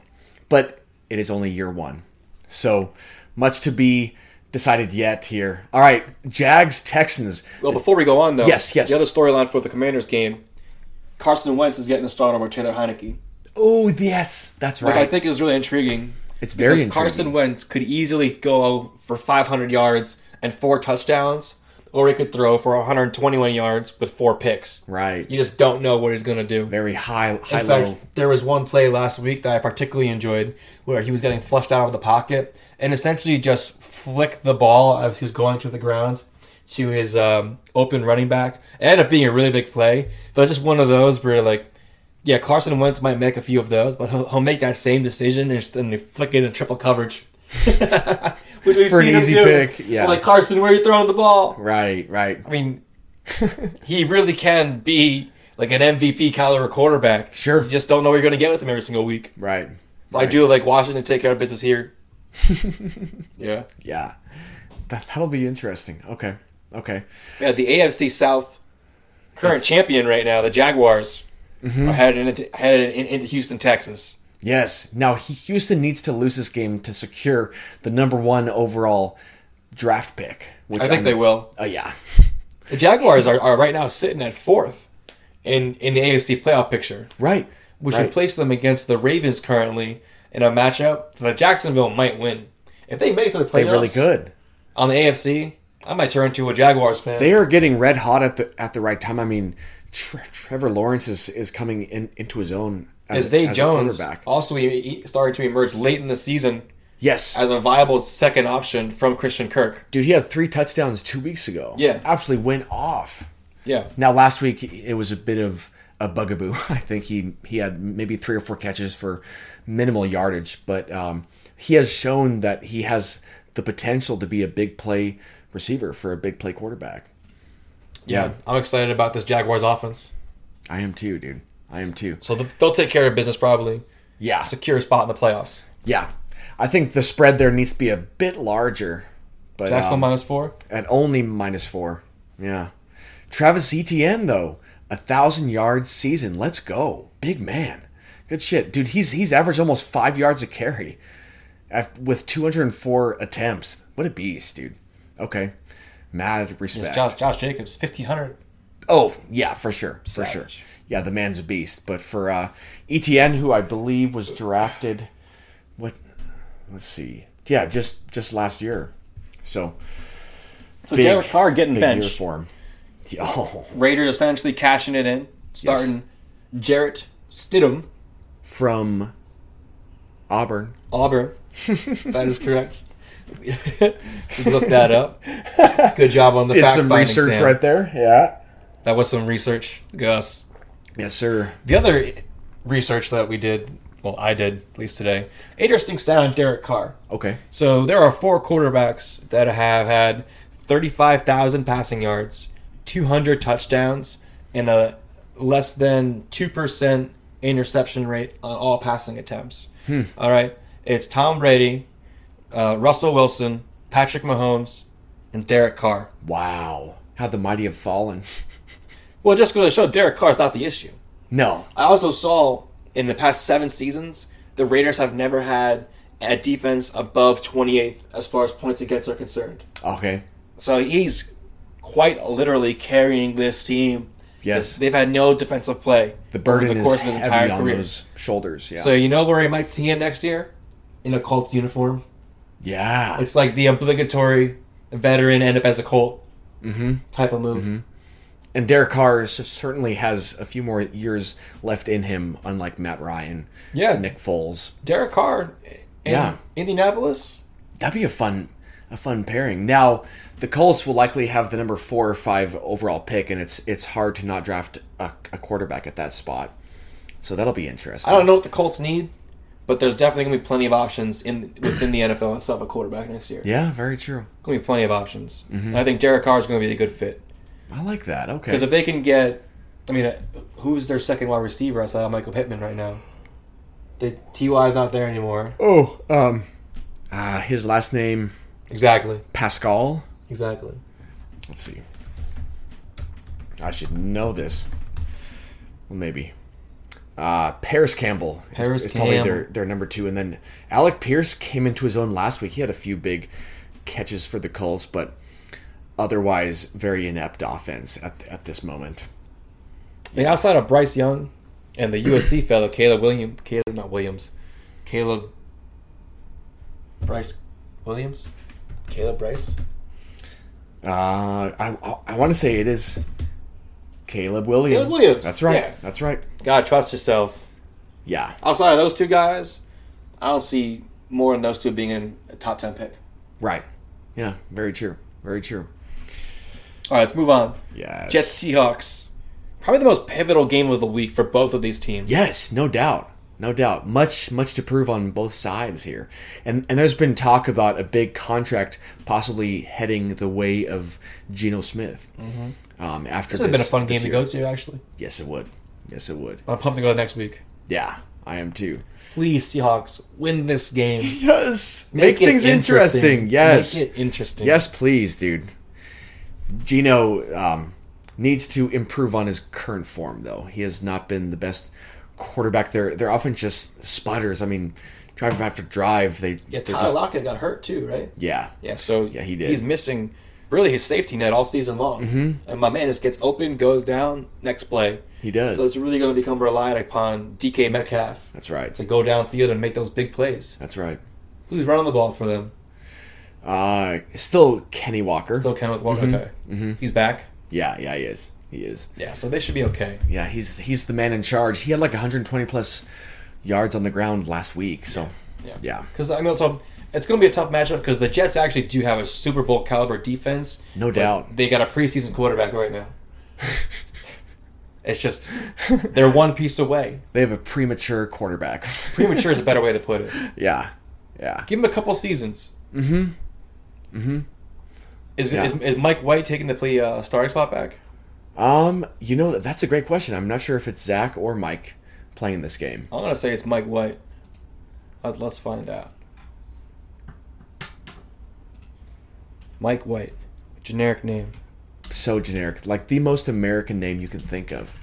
but it is only year one, so much to be decided yet here. All right, Jags Texans. Well, before we go on, though, Yes, yes. the other storyline for the Commanders game Carson Wentz is getting the start over Taylor Heinicke, Oh yes, that's right. which. I think is really intriguing. It's very because intriguing. Carson Wentz could easily go for 500 yards and four touchdowns, or he could throw for 121 yards with four picks. right. You just don't know what he's going to do. Very high, high In fact, there was one play last week that I particularly enjoyed where he was getting flushed out of the pocket and essentially just flicked the ball as he was going to the ground to his um, open running back. It ended up being a really big play, but just one of those where, like, yeah, Carson Wentz might make a few of those, but he'll, he'll make that same decision and and flick it in triple coverage. Which we've For an seen him easy do. pick, yeah. Like, Carson, where are you throwing the ball? Right, right. I mean, he really can be like an MVP caliber quarterback. Sure. You just don't know what you're going to get with him every single week. Right. So I do like Washington take care of business here. yeah. Yeah. That, that'll be interesting. Okay. Okay. Yeah, the AFC South current champion right now, the Jaguars, are headed into, headed in, into Houston, Texas. Yes. Now Houston needs to lose this game to secure the number one overall draft pick. Which I think I'm- they will. Uh, yeah. The Jaguars are, are right now sitting at fourth in, in the AFC playoff picture, Right. which right. would place them against the Ravens currently in a matchup that Jacksonville might win. If they make it to the playoffs, They really good. on the AFC, I might turn to a Jaguars fan. They are getting red hot at the at the right time. I mean, Tre- Trevor Lawrence is, is coming in, into his own as, as Zay as a Jones quarterback. also he, he started to emerge late in the season Yes. as a viable second option from Christian Kirk. Dude, he had three touchdowns two weeks ago. Yeah. Absolutely went off. Yeah, Now, last week it was a bit of a bugaboo. I think he he had maybe three or four catches for minimal yardage, but um, he has shown that he has the potential to be a big play receiver for a big play quarterback. yeah, Yeah. I'm excited about this Jaguars offense. I am too, dude. I am too. So they'll take care of business probably, Yeah, secure a spot in the playoffs. yeah. I think the spread there needs to be a bit larger, but Jacksonville um, minus four. at only minus four. Yeah. Travis Etienne though, a thousand yards season. Let's go, big man. Good shit, dude. He's he's averaged almost five yards a carry, with 204 attempts. What a beast, dude. Okay, mad respect. Josh Josh Jacobs, fifteen hundred. Oh yeah, for sure, for sure. Yeah, the man's a beast. But for uh, Etienne, who I believe was drafted, what? Let's see. Yeah, just just last year. So So Big- Derek Carr getting big year benched. for him. Oh, Raiders essentially cashing it in, starting Jarrett Stidham, from Auburn. Auburn. that is correct. Look that up. Good job on the Did fact some research Sam. right there. Yeah. That was some research, Gus. Yes, sir. The other research that we did, well, I did at least today, interesting stat on Derek Carr. Okay. So there are four quarterbacks that have had 35,000 passing yards, 200 touchdowns, and a less than 2% interception rate on all passing attempts. Hmm. All right. It's Tom Brady, uh, Russell Wilson, Patrick Mahomes, and Derek Carr. Wow. How the mighty have fallen. Well, just going to show Derek Carr is not the issue. No. I also saw in the past seven seasons, the Raiders have never had a defense above 28th as far as points against are concerned. Okay. So he's quite literally carrying this team. Yes. They've had no defensive play The burden over the is course of his heavy entire on career. those shoulders. Yeah. So you know where he might see him next year? In a Colts uniform. Yeah. It's like the obligatory veteran end up as a Colt Mm-hmm. type of move. And Derek Carr certainly has a few more years left in him, unlike Matt Ryan, Yeah, Nick Foles. Derek Carr in Yeah. Indianapolis. That'd be a fun, a fun pairing. Now, the Colts will likely have the number four or five overall pick, and it's it's hard to not draft a, a quarterback at that spot. So that'll be interesting. I don't know what the Colts need, but there's definitely gonna be plenty of options in within the NFL and stuff a quarterback next year. Yeah, very true. Gonna be plenty of options. Mm-hmm. And I think Derek Carr is gonna be a good fit I like that. Okay. because if they can get, I mean, uh, who's their second wide receiver outside of Michael Pittman right now? The Ty is not there anymore. oh, um, uh, his last name Exactly. Pascal. Exactly. Let's see. I should know this. Well, maybe. Uh, Parris Campbell is- Parris is, probably their, their number two. And then Alec Pierce came into his own last week. He had a few big catches for the Colts, but otherwise very inept offense at, at this moment. I mean, outside of Bryce Young and the USC fellow Caleb Williams, Caleb not Williams, Caleb Bryce Williams, Caleb Bryce. Uh, I, I want to say it is Caleb Williams. Caleb Williams, That's right. yeah. That's right. God, trust yourself. Yeah. Outside of those two guys, I don't see more than those two being in a top ten pick. Right. Yeah. Very true. Very true. All right, let's move on. Yes. Jets Seahawks, probably the most pivotal game of the week for both of these teams. Yes, no doubt. No doubt. Much much to prove on both sides here. And and there's been talk about a big contract possibly heading the way of Geno Smith. Mm-hmm. Um, after This would have been a fun game this to go to. Actually, Yes, it would. Yes, it would. I'm pumped to go next week. Yeah, I am too. Please, Seahawks, win this game. Yes, make, it things interesting. Yes, make it interesting. yes, please, dude. Geno um, needs to improve on his current form, though. He has not been the best quarterback. there. They're often just sputters. I mean, drive after drive, they Yeah, they're Tyler just Lockett got hurt too, right? yeah. Yeah, so Yeah, he did. He's missing really his safety net all season long, mm-hmm. and my man just gets open, goes down, next play. He does. So it's really going to become relied upon DK Metcalf That's right. to go downfield and make those big plays. That's right. Who's running the ball for them? Uh, still Kenny Walker. Still Kenny Walker. Okay, Mm-hmm. he's back. yeah, yeah, he is. He is. Yeah, so they should be okay. Yeah, he's he's the man in charge. He had like 120 plus yards on the ground last week. So Yeah, Yeah. Because I mean, so it's going to be a tough matchup because the Jets actually do have a Super Bowl caliber defense. No doubt. They got a preseason quarterback right now. it's just they're one piece away. they have a premature quarterback. Premature is a better way to put it. yeah, yeah. Give him a couple seasons. Mm-hmm. Mm-hmm. Is, Yeah. is, is Mike White taking the play uh, starting spot back? Um, you know that's a great question. I'm not sure if it's Zach or Mike playing this game. I'm gonna say it's Mike White. Let's find out. Mike White, generic name. So generic, like the most American name you can think of.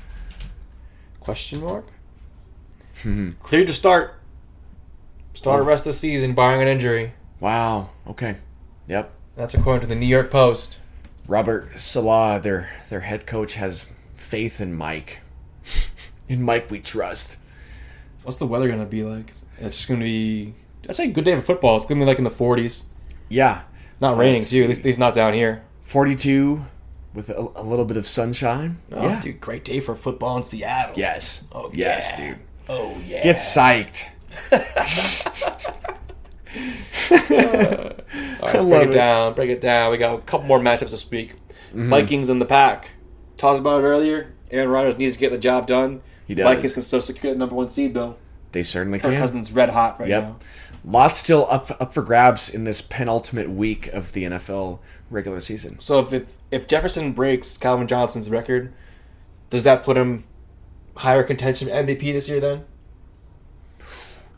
Question mark. Hmm. Clear to start. Start Oh. rest of the season, barring an injury. Wow. Okay. Yep. That's according to the New York Post. Robert Saleh, their their head coach, has faith in Mike. in Mike, we trust. What's the weather gonna be like? It's just gonna be. I'd say a good day for football. It's gonna be like in the 40s. Yeah, Not raining Let's too. At least, at least not down here. 42 with a, a little bit of sunshine. Oh, yeah. dude, great day for football in Seattle. Yes. Oh, yes, yeah. dude. Oh yeah. Get psyched. All right, let's break it it. down. Break it down. We got a couple more matchups this week. Mm-hmm. Vikings in the pack. talked about it earlier. Aaron Rodgers needs to get the job done. He does. Vikings can still secure the number one seed though. They certainly Kirk can. Cousins red hot right Yep. now. Lots still up up for grabs in this penultimate week of the NFL regular season. So if it, if Jefferson breaks Calvin Johnson's record, does that put him higher contention MVP this year? Then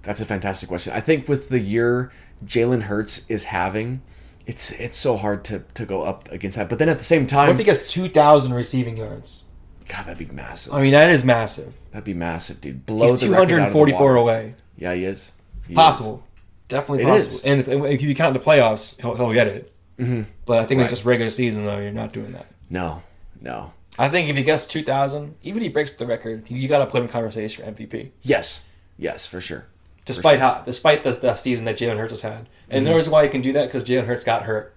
That's a fantastic question. I think with the year Jalen Hurts is having, it's it's so hard to, to go up against that. But then at the same what time, if he gets two thousand receiving yards? God, that'd be massive. I mean, that is massive. That'd be massive, dude. Blow He's the two record out of the water. away. Yeah, he is. He Possible, definitely It possible. is. And if, if you count the playoffs, he'll, he'll get it. Mhm. But I think Right. it's just regular season though. You're not doing that. No, no. I think if he gets two thousand, even if he breaks the record, you, got to put him in conversation for MVP. Yes, yes, for sure. Despite sure. how, despite the, the season that Jalen Hurts has had, and the reason why he can do that because Jalen Hurts got hurt.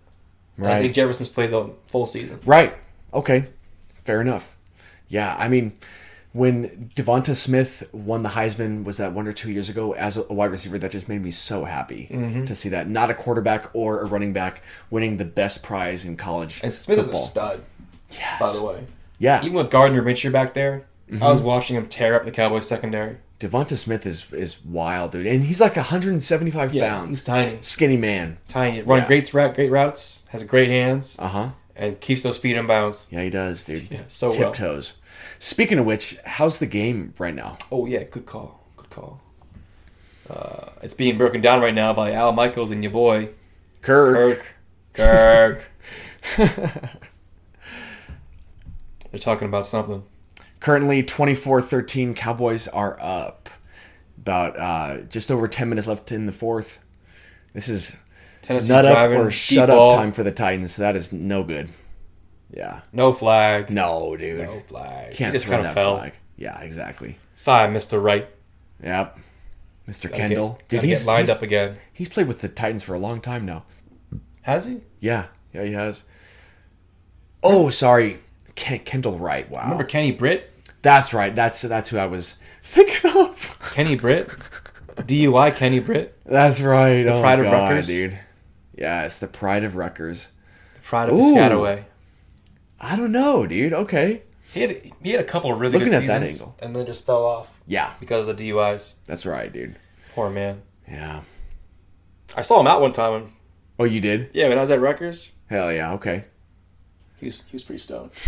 And I think Jefferson's played the full season. Right. Okay. Fair enough. Yeah, I mean, when DeVonta Smith won the Heisman, was that one or two years ago as a wide receiver? That just made me so happy Mm-hmm. to see that. Not a quarterback or a running back winning the best prize in college And Smith football. is a stud, yes. by the way. Yeah, Even with Gardner Minshew back there, I Mm-hmm. was watching him tear up the Cowboys secondary. DeVonta Smith is is wild, dude, and he's like 175 he's pounds, tiny, skinny man. tiny. Running Yeah. great route, great routes, has great hands, Uh huh. and keeps those feet in bounds. Yeah, he does, dude. Yeah, so well. Speaking of which, how's the game right now? Oh yeah, good call, good call. Uh, it's being broken down right now by Al Michaels and your boy Kirk. Kirk. Kirk. They're talking about something. Currently, 24-13 Cowboys are up. About uh, just over 10 minutes left in the fourth. This is Tennessee's nut up or shut ball. up time for the Titans. That is no good. Yeah. No flag. No, dude. No flag. Can't he just kind that of fell. flag. Yeah, exactly. Sorry, Mr. Wright. Yep. Mr. Gotta Kendall. Get, dude, he's, get lined he's, up again. he's played with the Titans for a long time now. Has he? Yeah. Yeah, he has. Oh, sorry. Ken- Kendall Wright. Wow. Remember Kenny Britt? That's right. That's that's who I was thinking of. Kenny Britt? DUI Kenny Britt? That's right. oh, pride of God, Rutgers? dude. Yeah, it's the pride of Rutgers. The pride of Ooh. Piscataway. I don't know, dude. Okay. He had he had a couple of really Looking good at that seasons angle. and then just fell off Yeah, because of the DUIs. that's right, dude. Poor man. Yeah. I saw him out one time. Oh, you did? yeah, when I was at Rutgers, Hell yeah. Okay. he was he was pretty stoned.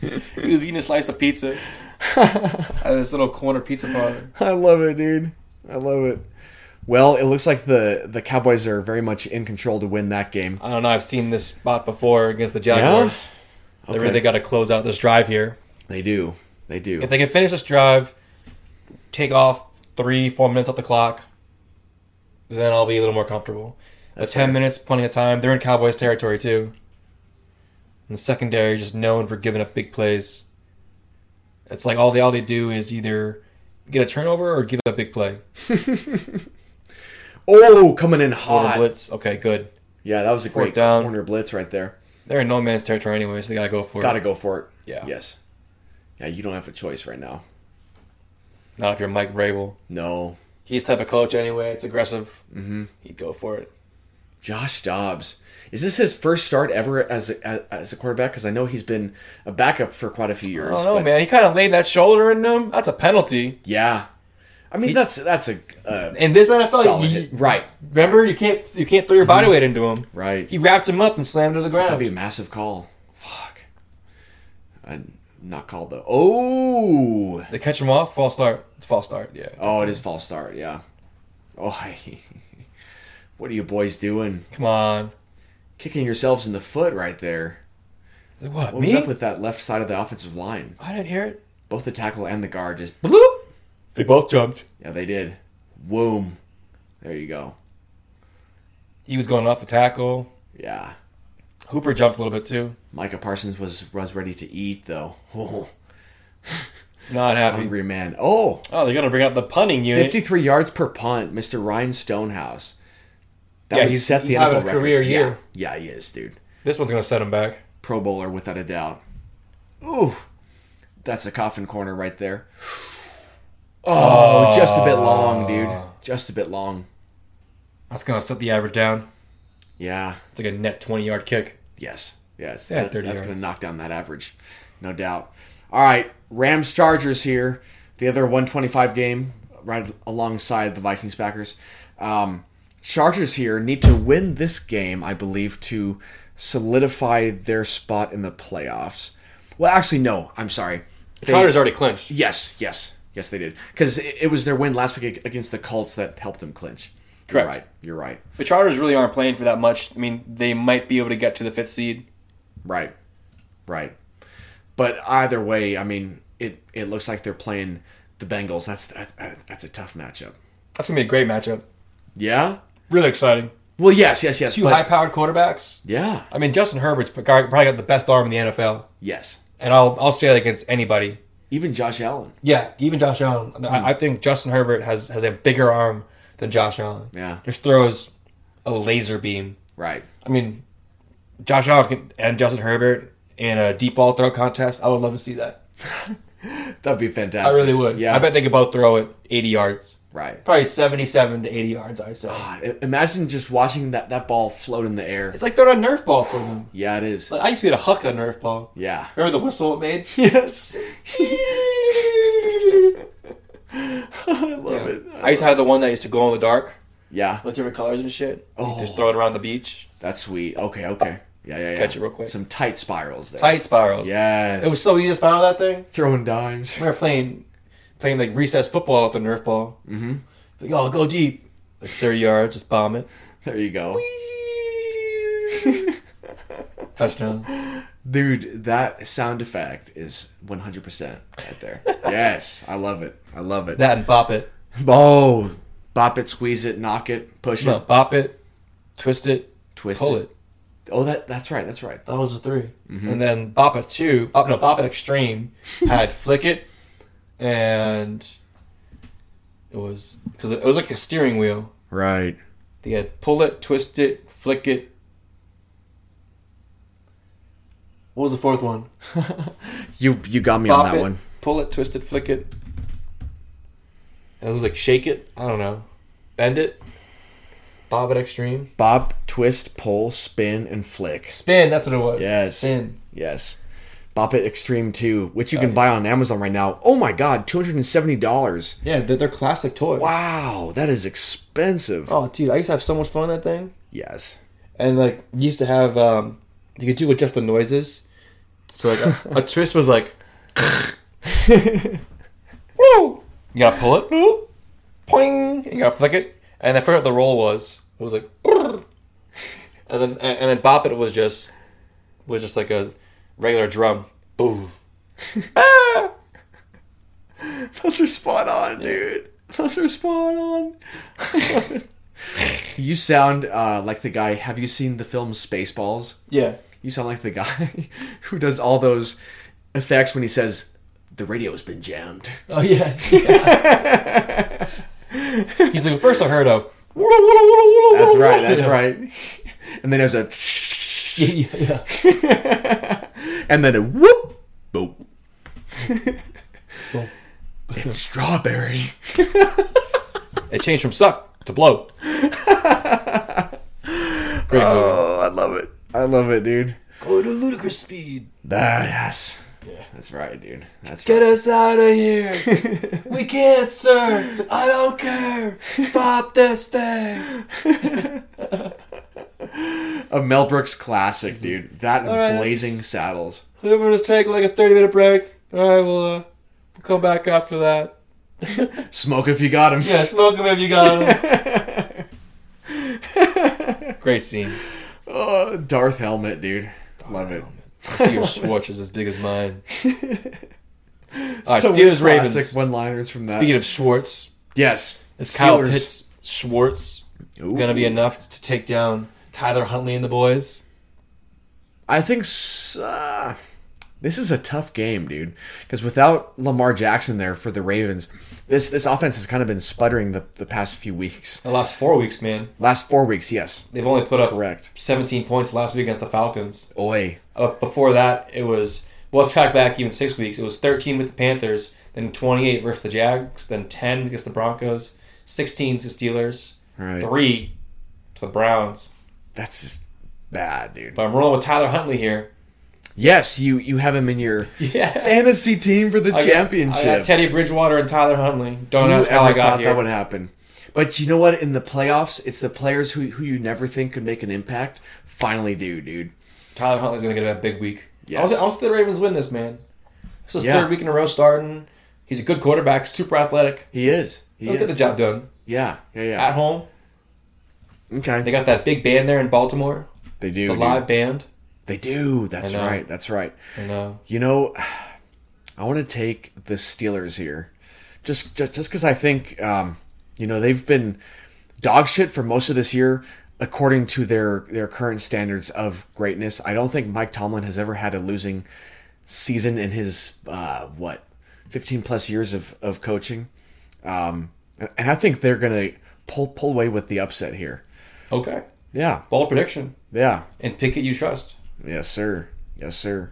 he was eating a slice of pizza at this little corner pizza parlor. I love it, dude. I love it. Well, it looks like the the Cowboys are very much in control to win that game. I don't know. I've seen this spot before against the Jaguars. They Okay. really got to close out this drive here. They do. They do. If they can finish this drive, take off three, four minutes off the clock, then I'll be a little more comfortable. That's ten fair. minutes, plenty of time. They're in Cowboys territory too. And the secondary is just known for giving up big plays. It's like all they all they do is either get a turnover or give up a big play. Oh, coming in Corner hot. blitz. Okay, good. Yeah, that was a Fourth great down. corner blitz right there. They're in no man's territory anyways. so they gotta go for it. Got to go for it. Yeah. Yes. Yeah, you don't have a choice right now. Not if you're Mike Vrabel. No. He's type of coach anyway. It's aggressive. Mm-hmm. He'd go for it. Josh Dobbs. Is this his first start ever as a, as a quarterback? Because I know he's been a backup for quite a few I years. don't know, man. He kind of laid that shoulder in them. That's a penalty. Yeah. I mean, He- that's that's a uh, In this NFL, you-. Right. remember you can't you can't throw your body weight into him. Right. He wrapped him up and slammed him to the ground. That'd be a massive call. Fuck. I not called though. Oh. They catch him off. False start. It's false start. Yeah. Oh, it is false start. Yeah. Oh, what are you boys doing? Come on. Kicking yourselves in the foot right there. it what? What me? was up with that left side of the offensive line? I didn't hear it. Both the tackle and the guard just. Bloop. They both jumped. Yeah, they did. Whoom. There you go. He was going off the tackle. Yeah. Hooper jumped a little bit too. Micah Parsons was was ready to eat though. Oh, Not happy. hungry man. Oh, Oh, they're gonna bring out the punting unit. 53 yards per punt, Mr. Ryan Stonehouse. That Yeah, would he's- set the he's NFL having a record. career Yeah. year. Yeah, he is, dude. This one's gonna set him back. Pro Bowler without a doubt. Ooh, that's a coffin corner right there. Oh, just a bit long, dude. Just a bit long. That's gonna set the average down. Yeah. It's like a net twenty yard kick. Yes. Yes, Yeah, that's, that's gonna knock down that average, no doubt. All right, Rams Chargers here, the other 125 game right alongside the Vikings Packers. Um, Chargers here need to win this game, I believe, to solidify their spot in the playoffs. Well, actually, no. I'm sorry. They- Chargers already clinched. Yes, yes, yes, they did because it, it was their win last week against the Colts that helped them clinch. You're Correct. right. You're right. The Chargers really aren't playing for that much. I mean, they might be able to get to the fifth seed. Right. Right. But either way, I mean, it it looks like they're playing the Bengals. That's that, that's a tough matchup. That's gonna be a great matchup. Yeah. Really exciting. Well, yes, yes, yes. Two but- high-powered quarterbacks. yeah. I mean, Justin Herbert's probably got the best arm in the NFL, Yes. and I'll I'll say that against anybody. Even Josh Allen. Yeah, even Josh Allen. I, I think Justin Herbert has has a bigger arm than Josh Allen. Yeah. Just throws a laser beam. Right. I mean, Josh Allen can, and Justin Herbert in a deep ball throw contest. I would love to see that. That'd be fantastic. I really would. Yeah. I bet they could both throw it 80 yards. Right. Probably 77 to 80 yards, I'd say. God, imagine just watching that, that ball float in the air. It's like throwing a Nerf ball for them. Yeah, it is. Like, I used to be able to huck a Nerf ball. Yeah. Remember the whistle it made? Yes. I love it. I used to have the one that used to glow in the dark Yeah. with different colors and shit. Oh. Just throw it around the beach. That's sweet. Okay, okay. Yeah, yeah, yeah. Catch it real quick. Some tight spirals there. Tight spirals. Yes. It was so easy to spiral that thing. throwing dimes. We were playing, playing like recess football with the Nerf ball. Mm-hmm. Like, oh, go deep. Like 30 yards, just bomb it. There you go. Touchdown. Dude, that sound effect is 100% right there. yes, I love it. I love it. That and bop it. Oh, bop it, squeeze it, knock it, push No, it, bop it, twist it, twist pull it. it. Oh, that that's right. That's right. That was a 3 And then Bop It 2, oh, no, Bop It Extreme had Flick It, and it was, because it was like a steering wheel. Right. They had Pull It, Twist It, Flick It. What was the fourth one? You you got me Bop on that it, one. Pull It, Twist It, Flick It. And it was like Shake It, I don't know. Bend It, Bob It Extreme. Bob, twist, pull, spin, and flick. Spin, that's what it was. Yes. Spin. Yes. Bop It Extreme 2, which you Oh, can yeah. buy on Amazon right now. Oh my god, $270. Yeah, they're, they're classic toys. Wow, that is expensive. Oh, dude, I used to have so much fun on that thing. Yes. And like you used to have, um, you could do with just the noises. So like a, a twist was like, woo. You gotta pull it, woo, poing. You gotta flick it, and I forgot what the roll was. It was like, and then and then bop it was just was just like a regular drum. Boom. ah! Those are spot on, dude. Those are spot on. you sound uh, like the guy. Have you seen the film Spaceballs? Yeah. You sound like the guy who does all those effects when he says, the radio's been jammed. Oh yeah. He's like, first I heard a. That's right, that's right. And then there's a Yeah, yeah. And then it whoop boop. Boom. It's strawberry. It changed from suck to blow. Great movie. Oh, I love it. I love it, dude. Go to ludicrous speed. Ah, yes. Yeah. That's right, dude. That's Get us out of here. we can't, sir. I don't care. Stop this thing. a Mel Brooks classic, dude. That and All right, Blazing Saddles. We're just take like a 30 minute break. All right, we'll, uh, we'll come back after that. Smoke if you got him. Yeah, smoke them if you got him. Great scene. Oh, Dark Helmet, dude. Love it. I see your Schwartz is as big as mine. All right, So Steelers classic Ravens. one-liners from that. Speaking of Schwartz, yes, is Kyle Pitts Schwartz Ooh. going to be enough to take down Tyler Huntley and the boys? I think uh, this is a tough game, dude. Because without Lamar Jackson there for the Ravens, this this offense has kind of been sputtering the, the past few weeks. The last four weeks, man. Last four weeks, yes, They've only put up correct. 17 points last week against the Falcons. Oi, Uh, before that, it was, well, let's track back even six weeks. It was 13 with the Panthers, then 28 versus the Jags, then 10 against the Broncos, 16 to the Steelers, right? 3 to the Browns. That's just bad, dude. But I'm rolling with Tyler Huntley here. Yes, you you have him in your Yeah. fantasy team for the I got- championship. I got Teddy Bridgewater and Tyler Huntley. Don't Who ask how I got thought here. that would happen? But you know what? In the playoffs, it's the players who who you never think could make an impact finally do, dude. Tyler Huntley's gonna get a big week. Yes. I'll, see the Ravens win this, man. This is Yeah. third week in a row starting. He's a good quarterback, super athletic. He is. He He'll is. get the job done Yeah, yeah, yeah. at home. Okay, They got that big band there in Baltimore, they do. the dude. live band. They do. That's right. That's right. And uh, You know, I want to take the Steelers here, just just just because I think um, you know they've been dog shit for most of this year, according to their their current standards of greatness. I don't think Mike Tomlin has ever had a losing season in his uh, what fifteen plus years of of coaching, um, and I think they're gonna pull pull away with the upset here. Okay, Yeah, bold prediction. yeah, And pick it you trust. yes, sir, yes, sir.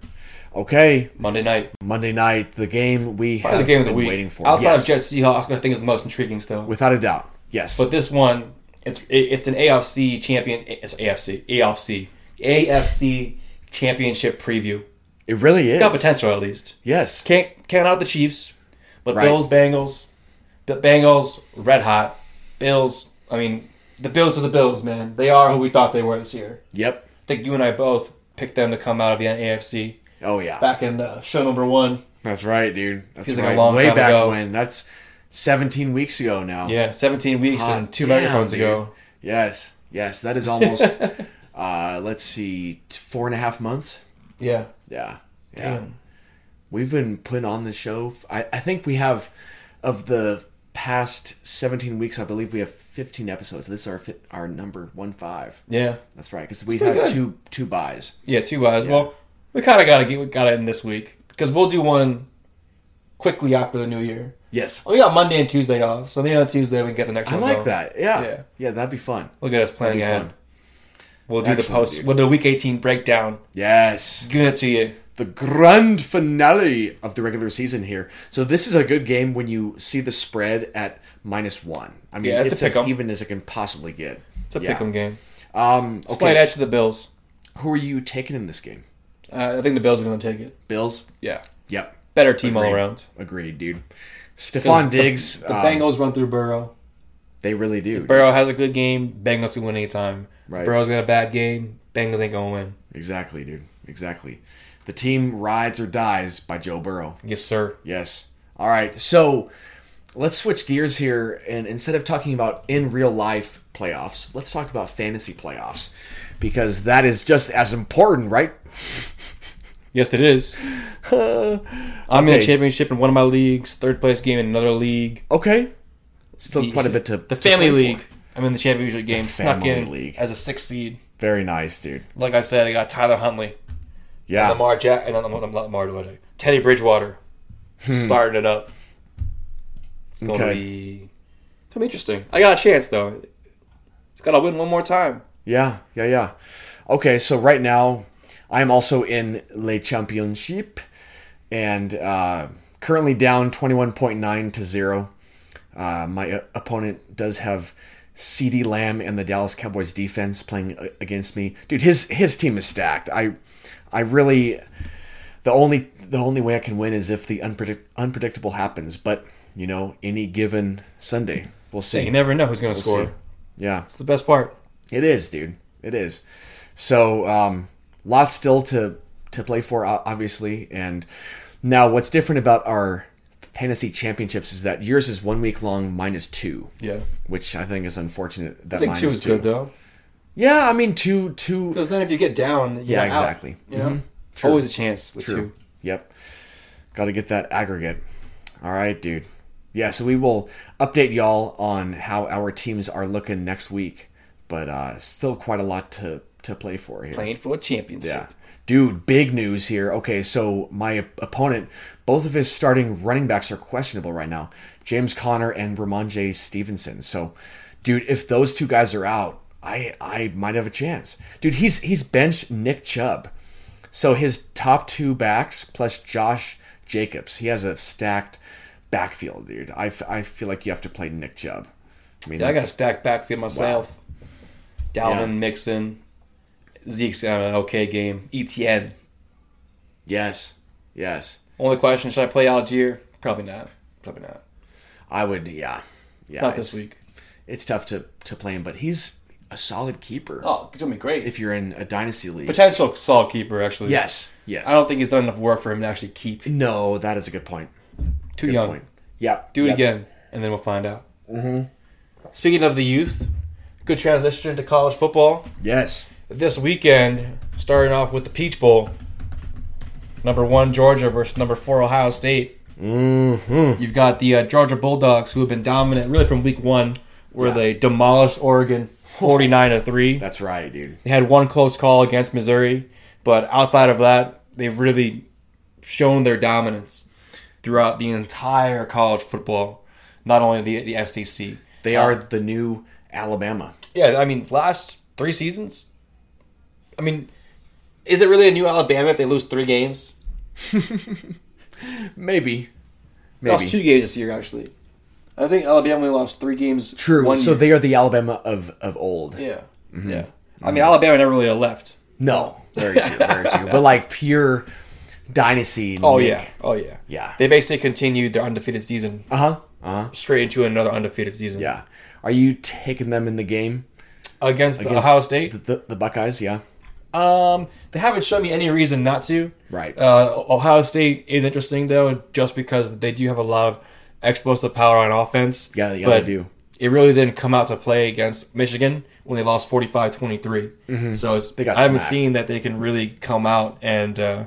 Okay, Monday night, Monday night, the game we probably have the game of the been week. waiting for. Outside yes, of Jets Seahawks, I think is the most intriguing still. without a doubt. Yes, But this one, it's it's an AFC champion. It's AFC, AFC, AFC championship preview. it really is. Got potential at least. Yes, Can't count out the Chiefs, but Right. Bills, Bengals, the Bengals, red hot. Bills. I mean, the Bills are the Bills, man. They are who we thought they were this year. yep. I think you and I both picked them to come out of the AFC Oh yeah, back in uh, show number one. that's right, dude. That's Feels like a right. long Way back ago. when. That's seventeen weeks ago now. Yeah, 17 weeks Hot and two damn, microphones dude. ago. Yes, yes. That is almost. uh, let's see, four and a half months. Yeah. Yeah, yeah. Damn. We've been putting on this show. I, I think we have, of the past 17 weeks, I believe we have 15 episodes. This is our our number one five. Yeah. That's right, because we've had two two buys. Yeah, two buys. Well, we kind of got to get we got it in this week because we'll do one quickly after the new year. Yes, Oh, we got Monday and Tuesday off, so maybe on Tuesday we can get the next I one. like going. that. Yeah. Yeah. yeah, that'd be fun. Look at us planning ahead. fun. We'll do Excellent, the post. dude. We'll do week 18 breakdown. Yes, Give it to you. The grand finale of the regular season here. So this is a good game when you see the spread at minus one. I mean, Yeah, it's it's as pick 'em. even as it can possibly get. It's a Yeah. pick'em game. Um, Slight okay, edge to the Bills. who are you taking in this game? Uh, I think the Bills are going to take it. Bills. Yeah, Yep. better team all Agreed. around. Agreed, dude. Stefon Diggs. The, um, Bengals run through Burrow. They really do. Burrow has a good game. Bengals can win anytime. Right. Burrow's got a bad game. Bengals ain't going to win. Exactly, dude. Exactly. The team rides or dies by Joe Burrow. Yes, sir. Yes. All right. So let's switch gears here, and instead of talking about in real life playoffs, let's talk about fantasy playoffs because that is just as important, right? Yes, it is. I'm in a championship in one of my leagues. Third place game in another league. Okay. Still quite a bit to the family league. for. I'm in the championship game. Snuck family in league. as a sixth seed. Very nice, dude. Like I said, I got Tyler Huntley, Yeah. Lamar Jack, and I'm not Lamar? Teddy Bridgewater, starting it up. It's going Hmm. Okay. to be, it's gonna be interesting. I got a chance though. It's got to win one more time. Yeah, yeah, yeah. Okay, so right now I'm also in Le Championship and uh, currently down 21.9 to 0. Uh, my opponent does have CeeDee Lamb and the Dallas Cowboys defense playing against me. Dude, his his team is stacked. I I really the only the only way I can win is if the unpredict, unpredictable happens, but you know, any given Sunday, we'll see. You never know who's going to We'll score. see. Yeah. It's the best part. It is, dude. It is. So, um, lots still to to play for, obviously. And now, what's different about our fantasy championships is that yours is one week long minus two, Yeah, which I think is unfortunate. That I think minus two is good though. Yeah, I mean two, two. Because then if you get down, you're Yeah, out, exactly. you know, Mhm. True. always a chance with True. two. Yep. Got to get that aggregate. All right, dude. Yeah, so we will update y'all on how our teams are looking next week, but uh, still quite a lot to to play for here. Playing for a championship. Yeah. Dude, big news here. Okay, so my opponent, both of his starting running backs are questionable right now. James Conner and Rhamondre Stevenson. So, dude, if those two guys are out, I I might have a chance. Dude, he's he's benched Nick Chubb. So his top two backs plus Josh Jacobs. He has a stacked backfield, dude. I, f- I feel like you have to play Nick Chubb. I mean, Yeah, I got a stacked backfield myself. Dalvin, Yeah. Mixon. Zeke's got an okay game. Etienne. Yes. Yes. Only question: Should I play Allgeier? Probably not. Probably not. I would. Yeah. Yeah. Not this week. It's tough to to play him, but he's a solid keeper. Oh, it's gonna be great. If you're in a dynasty league. Potential solid keeper, actually. yes. Yes. I don't think he's done enough work for him to actually keep. no, that is a good point. Too Good young. point. Yeah. Do it Yep. again, and then we'll find out. Mm-hmm. Speaking of the youth, good transition into college football. Yes. This weekend, starting off with the Peach Bowl. Number one Georgia versus number four Ohio State. Mm-hmm. You've got the uh, Georgia Bulldogs, who have been dominant really from week one, where Yeah. they demolished Oregon forty-nine to three. That's right, dude. They had one close call against Missouri, but outside of that, they've really shown their dominance throughout the entire college football, not only the the SEC. They Uh, are the new Alabama. Yeah, I mean, last three seasons. I mean, is it really a new Alabama if they lose three games? Maybe. They Lost two games this year, actually. I think Alabama only lost three games. True. So year. they are the Alabama of of old. yeah, yeah. I mean, Alabama never really left. No, very true, very true. But like pure dynasty. Oh Nick. yeah, oh yeah, Yeah. They basically continued their undefeated season Uh huh. Uh huh. straight into another undefeated season. Yeah. Are you taking them in the game against, the against Ohio State. The, the, the Buckeyes? Yeah. Um, they haven't shown me any reason not to. Right. Uh, Ohio State is interesting though, just because they do have a lot of explosive power on offense. Yeah, yeah, but they do. It really didn't come out to play against Michigan when they lost 45-23. So it's, Mm-hmm. They got I haven't smacked. seen that they can really come out and uh,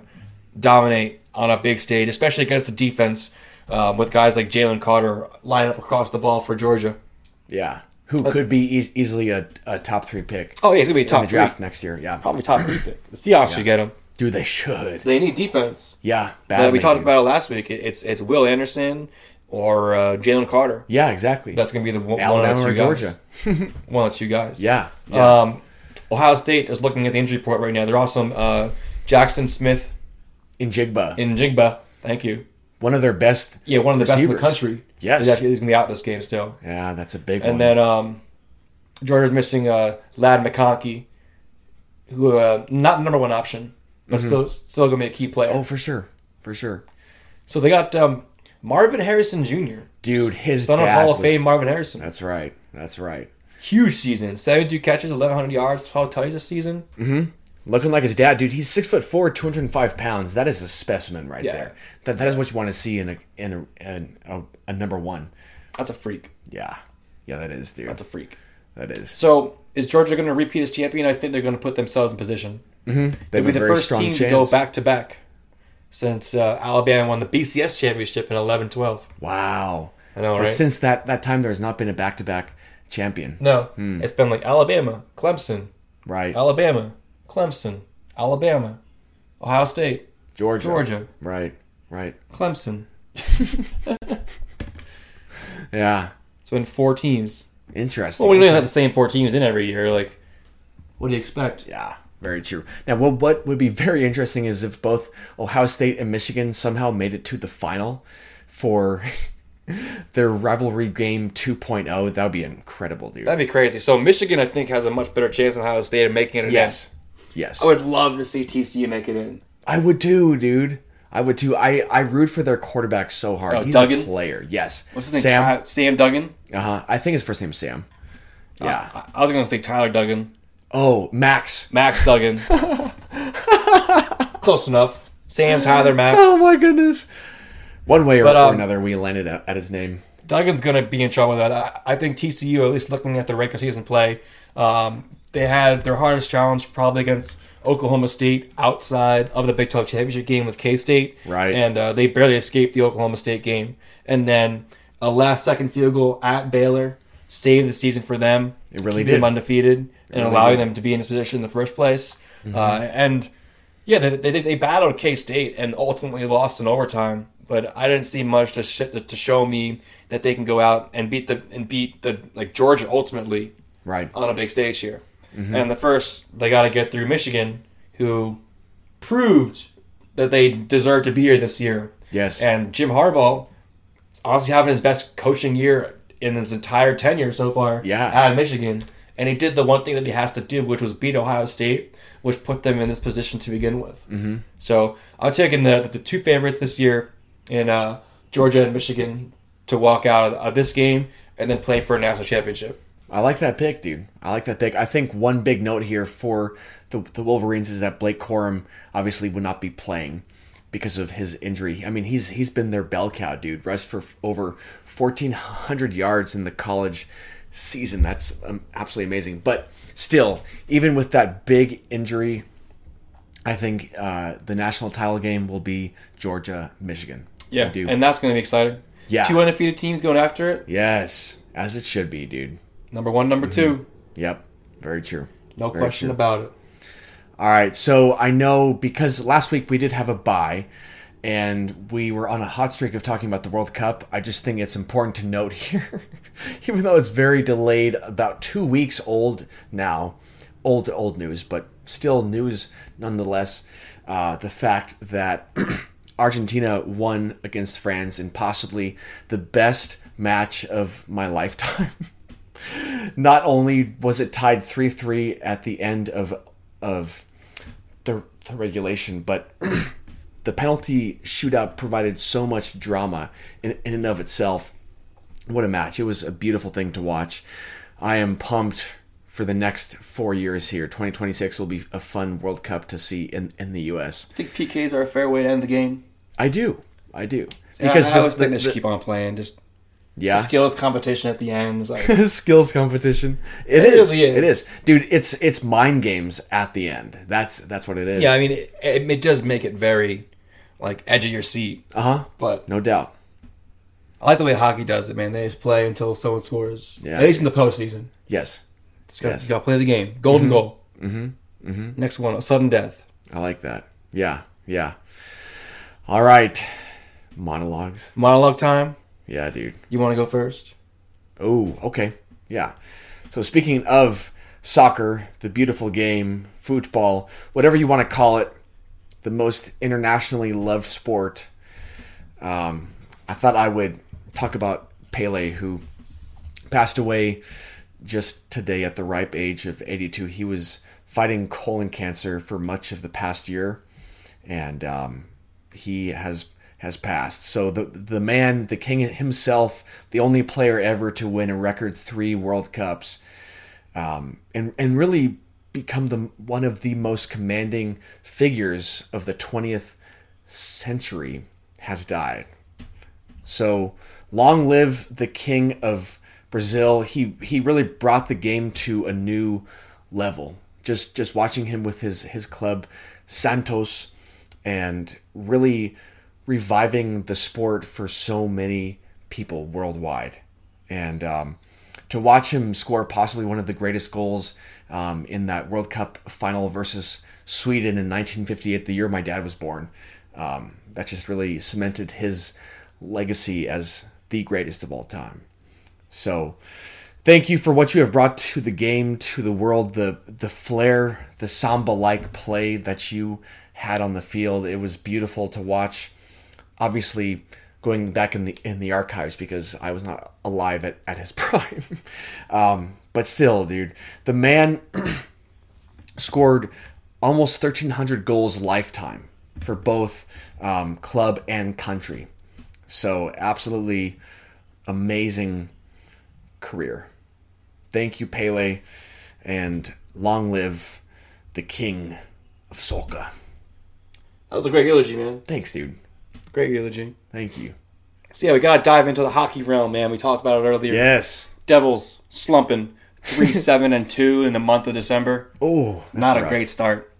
dominate on a big stage, especially against the defense um, with guys like Jalen Carter lining up across the ball for Georgia. Yeah. Who could be e- easily a, a top three pick Oh yeah, it's gonna be a top the three, draft next year? Yeah. probably top three pick. The Seahawks should get him. Dude, they should. They need defense. Yeah. Badly, we talked dude. about it last week. It's it's Will Anderson or uh, Jalen Carter. Yeah, exactly. That's going to be the one, Alabama one of the two Georgia. guys. One of the two guys. Yeah. Yeah. Um, Ohio State is looking at the injury report right now. They're also uh, Jackson Smith in Jigba. Njigba. Thank you. one of their best. Yeah, one of the best in the country. Yes. He's, actually, he's going to be out this game still. Yeah, that's a big one. And then um, Georgia's missing uh, Ladd McConkey, who uh, not the number one option, but still still going to be a key player. oh, for sure. For sure. So they got um, Marvin Harrison Jr. Dude, his son of Hall of was- Fame Marvin Harrison. That's right. That's right. Huge season. 72 catches, 1,100 yards, 12 touchdowns this season. Mm-hmm. Looking like his dad, dude. He's six foot four, two hundred and five pounds. That is a specimen right Yeah. there. That that is what you want to see in a in a, in a, a number one. That's a freak. Yeah, yeah, that is, dude. That's a freak. that is. So is Georgia going to repeat as champion? I think they're going to put themselves in position. They They'll be the first team chance. to go back to back since uh, Alabama won the BCS championship in 11-12. Wow. I know, But right? since that that time, there's not been a back to back champion. no, Hmm. it's been like Alabama, Clemson, Right. Alabama, Clemson, Alabama, Ohio State, Georgia. Georgia, Right. Right. Clemson. Yeah. It's been four teams. Interesting. Well, we don't have the same four teams in every year. Like, what do you expect? Yeah, very true. Now, what what would be very interesting is if both Ohio State and Michigan somehow made it to the final for their rivalry game 2.0. That would be incredible, dude. That'd be crazy. So Michigan, I think, has a much better chance than Ohio State of making it. in. yes, yes. I would love to see TCU make it in. I would too, dude. I would too. I I root for their quarterback so hard. Oh, He's Duggan? a player. Yes. What's his name? Sam. Ty- Sam Duggan. Uh huh. I think his first name is Sam. Yeah. I, I was going to say Tyler Duggan, oh, Max. Max Duggan. Close enough. Sam, Tyler, Max. Oh my goodness. One way or, But, um, or another, we landed at, at his name. Duggan's going to be in trouble with that. I, I think TCU, at least looking at the regular season play, um, they had their hardest challenge probably against Oklahoma State outside of the Big 12 championship game with K State. Right. And uh, they barely escaped the Oklahoma State game. And then a last second field goal at Baylor saved the season for them. It really keeping them did. undefeated and really allowing did. Mm-hmm. them to be in this position in the first place. Uh, and yeah, they, they, they battled K State and ultimately lost in overtime. But I didn't see much to, sh- to show me that they can go out and beat the and beat the like Georgia ultimately Right. on a big stage here. Mm-hmm. And the first they got to get through Michigan, who proved that they deserve to be here this year. Yes. And Jim Harbaugh honestly having his best coaching year in his entire tenure so far Yeah. at Michigan. And he did the one thing that he has to do, which was beat Ohio State, which put them in this position to begin with. Mm-hmm. So I'm taking the the two favorites this year in uh, Georgia and Michigan to walk out of, of this game and then play for a national championship. I like that pick, dude. I like that pick. I think one big note here for the, the Wolverines is that Blake Corum obviously would not be playing because of his injury. I mean, he's he's been their bell cow, dude. Rushed for over 1,400 yards in the college season. That's um, absolutely amazing. But still, even with that big injury, I think uh, the national title game will be Georgia Michigan. Yeah, and that's going to be exciting. Yeah. two undefeated teams going after it. yes, as it should be, dude. Number one, number two, Yep, very true. no Very question true. about it. All right, so I know because last week we did have a bye and we were on a hot streak of talking about the World Cup. I just think it's important to note here, even though it's very delayed, about two weeks old now, old old news, but still news nonetheless. Uh, the fact that Argentina won against France in possibly the best match of my lifetime. Not only was it tied three three at the end of of the, the regulation, but the penalty shootout provided so much drama in, in and of itself. What a match! It was a beautiful thing to watch. I am pumped for the next four years here. 2026 will be a fun World Cup to see in, in the U.S. I think PKs are a fair way to end the game. I do, I do, Because I, I the- always think the- they should the- keep on playing. Just yeah, skills competition at the end. Like, skills competition. It it is. really is. It is, dude. It's it's mind games at the end. That's that's what it is. yeah, I mean, it, it, it does make it very like edge of your seat. uh huh. But No doubt. I like the way hockey does it, man. They just play until someone scores. Yeah. At least in the postseason. Yes, Just gotta, Yes. gotta play the game. Golden goal. Mm-hmm. Mm-hmm. Next one, a sudden death. I like that. Yeah, yeah. All right, monologues. Monologue time. Yeah, dude. You want to go first? Oh, okay. Yeah. So speaking of soccer, the beautiful game, football, whatever you want to call it, the most internationally loved sport. Um, I thought I would talk about Pele, who passed away just today at the ripe age of 82. He was fighting colon cancer for much of the past year, and um, he has has passed. So the the man, the king himself, the only player ever to win a record three World Cups, um, and and really become the one of the most commanding figures of the 20th century, has died. So long live the king of Brazil. He he really brought the game to a new level. Just just watching him with his his club Santos and really reviving the sport for so many people worldwide. And um, to watch him score possibly one of the greatest goals um, in that World Cup final versus Sweden in 1958, the year my dad was born, um, that just really cemented his legacy as the greatest of all time. So, thank you for what you have brought to the game, to the world, the the flair, the samba-like play that you had on the field. It was beautiful to watch. Obviously, going back in the in the archives because I was not alive at, at his prime. um, but still, dude, the man scored almost 1,300 goals lifetime for both um, club and country. So, absolutely amazing career. Thank you, Pele, and long live the king of Soca. That was a great eulogy, man. Thanks, dude. Great eulogy. Thank you. So yeah, we gotta dive into the hockey realm, man. We talked about it earlier. Yes. Devils slumping three, seven, and two in the month of December. Oh, that's Not a great start,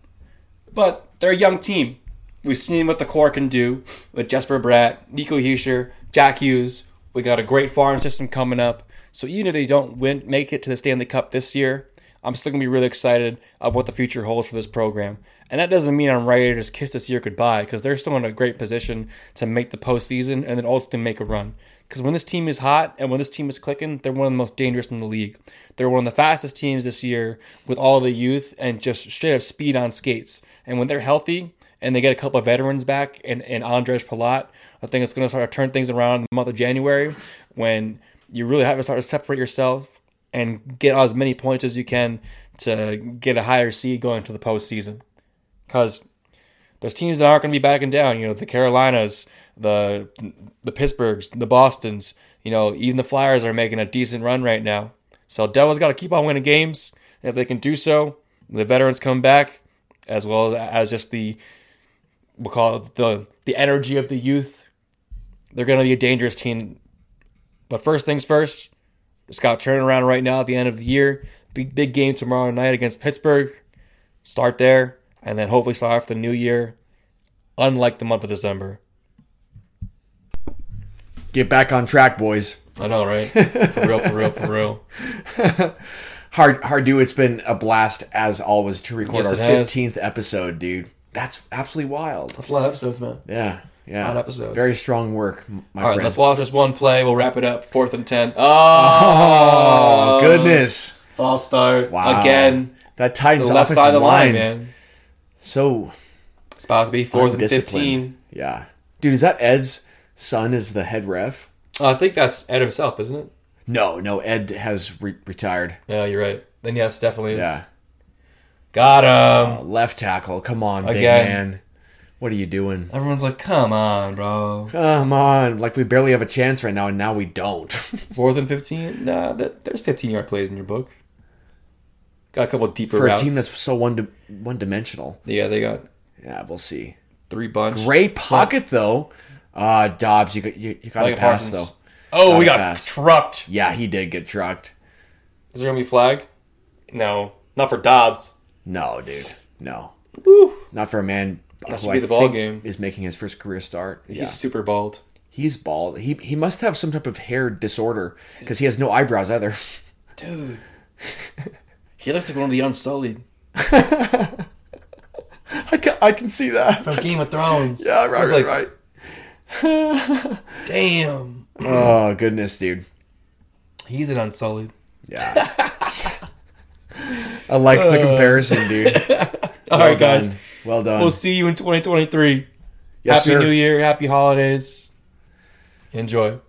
but they're a young team. We've seen what the core can do with Jesper Bratt, Nico Hischier, Jack Hughes. We got a great farm system coming up. So even if they don't win, make it to the Stanley Cup this year, I'm still gonna be really excited of what the future holds for this program. And that doesn't mean I'm ready to just kiss this year goodbye because they're still in a great position to make the postseason and then ultimately make a run. Because when this team is hot and when this team is clicking, they're one of the most dangerous in the league. They're one of the fastest teams this year with all the youth and just straight up speed on skates. And when they're healthy and they get a couple of veterans back and, and Ondrej Palat, I think it's going to start to turn things around in the month of January when you really have to start to separate yourself and get as many points as you can to get a higher seed going to the postseason. Because there's teams that aren't going to be backing down. You know, the Carolinas, the the Pittsburghs, the Boston's. You know, even the Flyers are making a decent run right now. So Devils got to keep on winning games. If they can do so, the veterans come back, as well as, as just the we'll call it the the energy of the youth. They're going to be a dangerous team. But first things first, it's got turnaround right now at the end of the year. Big big game tomorrow night against Pittsburgh. Start there, and then hopefully start off the new year. Unlike the month of December. Get back on track, boys. I know, right? For real, for real, for real. Hard, hard do. It's been a blast as always to record Yes, our fifteenth episode, dude. That's absolutely wild. That's a lot of episodes, man. Yeah, yeah. lot of episodes. Very strong work, my All right, friend. let's watch this one play. We'll wrap it up. Fourth and ten. oh Oh, goodness! False start Wow. again. That The Titans left side of the line, line, man. so It's about to be fourth and fifteen. Yeah, dude, is that Ed's son? Is the head ref? Uh, I think that's Ed himself, isn't it? No, no. Ed has re- retired. Yeah, you're right. Then yes, definitely is. Yeah, Got him. left tackle. Come on, big man. What are you doing? Everyone's like, come on, bro. Come on, like we barely have a chance right now, and now we don't. Fourth and 15? Nah, that, there's 15 yard plays in your book. Got a couple deeper For a team that's so one one dimensional. Yeah, they got Yeah, we'll see. three bunch. Great pocket though. Uh Dobbs, you got you, you got to Like pass Parsons. though. Oh, we Gotta got pass. trucked. Yeah, he did get trucked. Is there going to be flag? No. Not for Dobbs. No, dude, no, Woo. not for a man That should be the ball game. is making his first career start. Yeah, He's super bald. he's bald. He he must have some type of hair disorder because he has no eyebrows either. Dude. he looks like one of the Unsullied I can I can see that. from Game of Thrones. Yeah, right, right, like, right. Damn. Oh goodness, dude. He's an Unsullied. Yeah. I like the uh. comparison, dude. All right, guys. done. Well done. We'll see you in 2023. yes, happy sir. New Year. Happy holidays. Enjoy.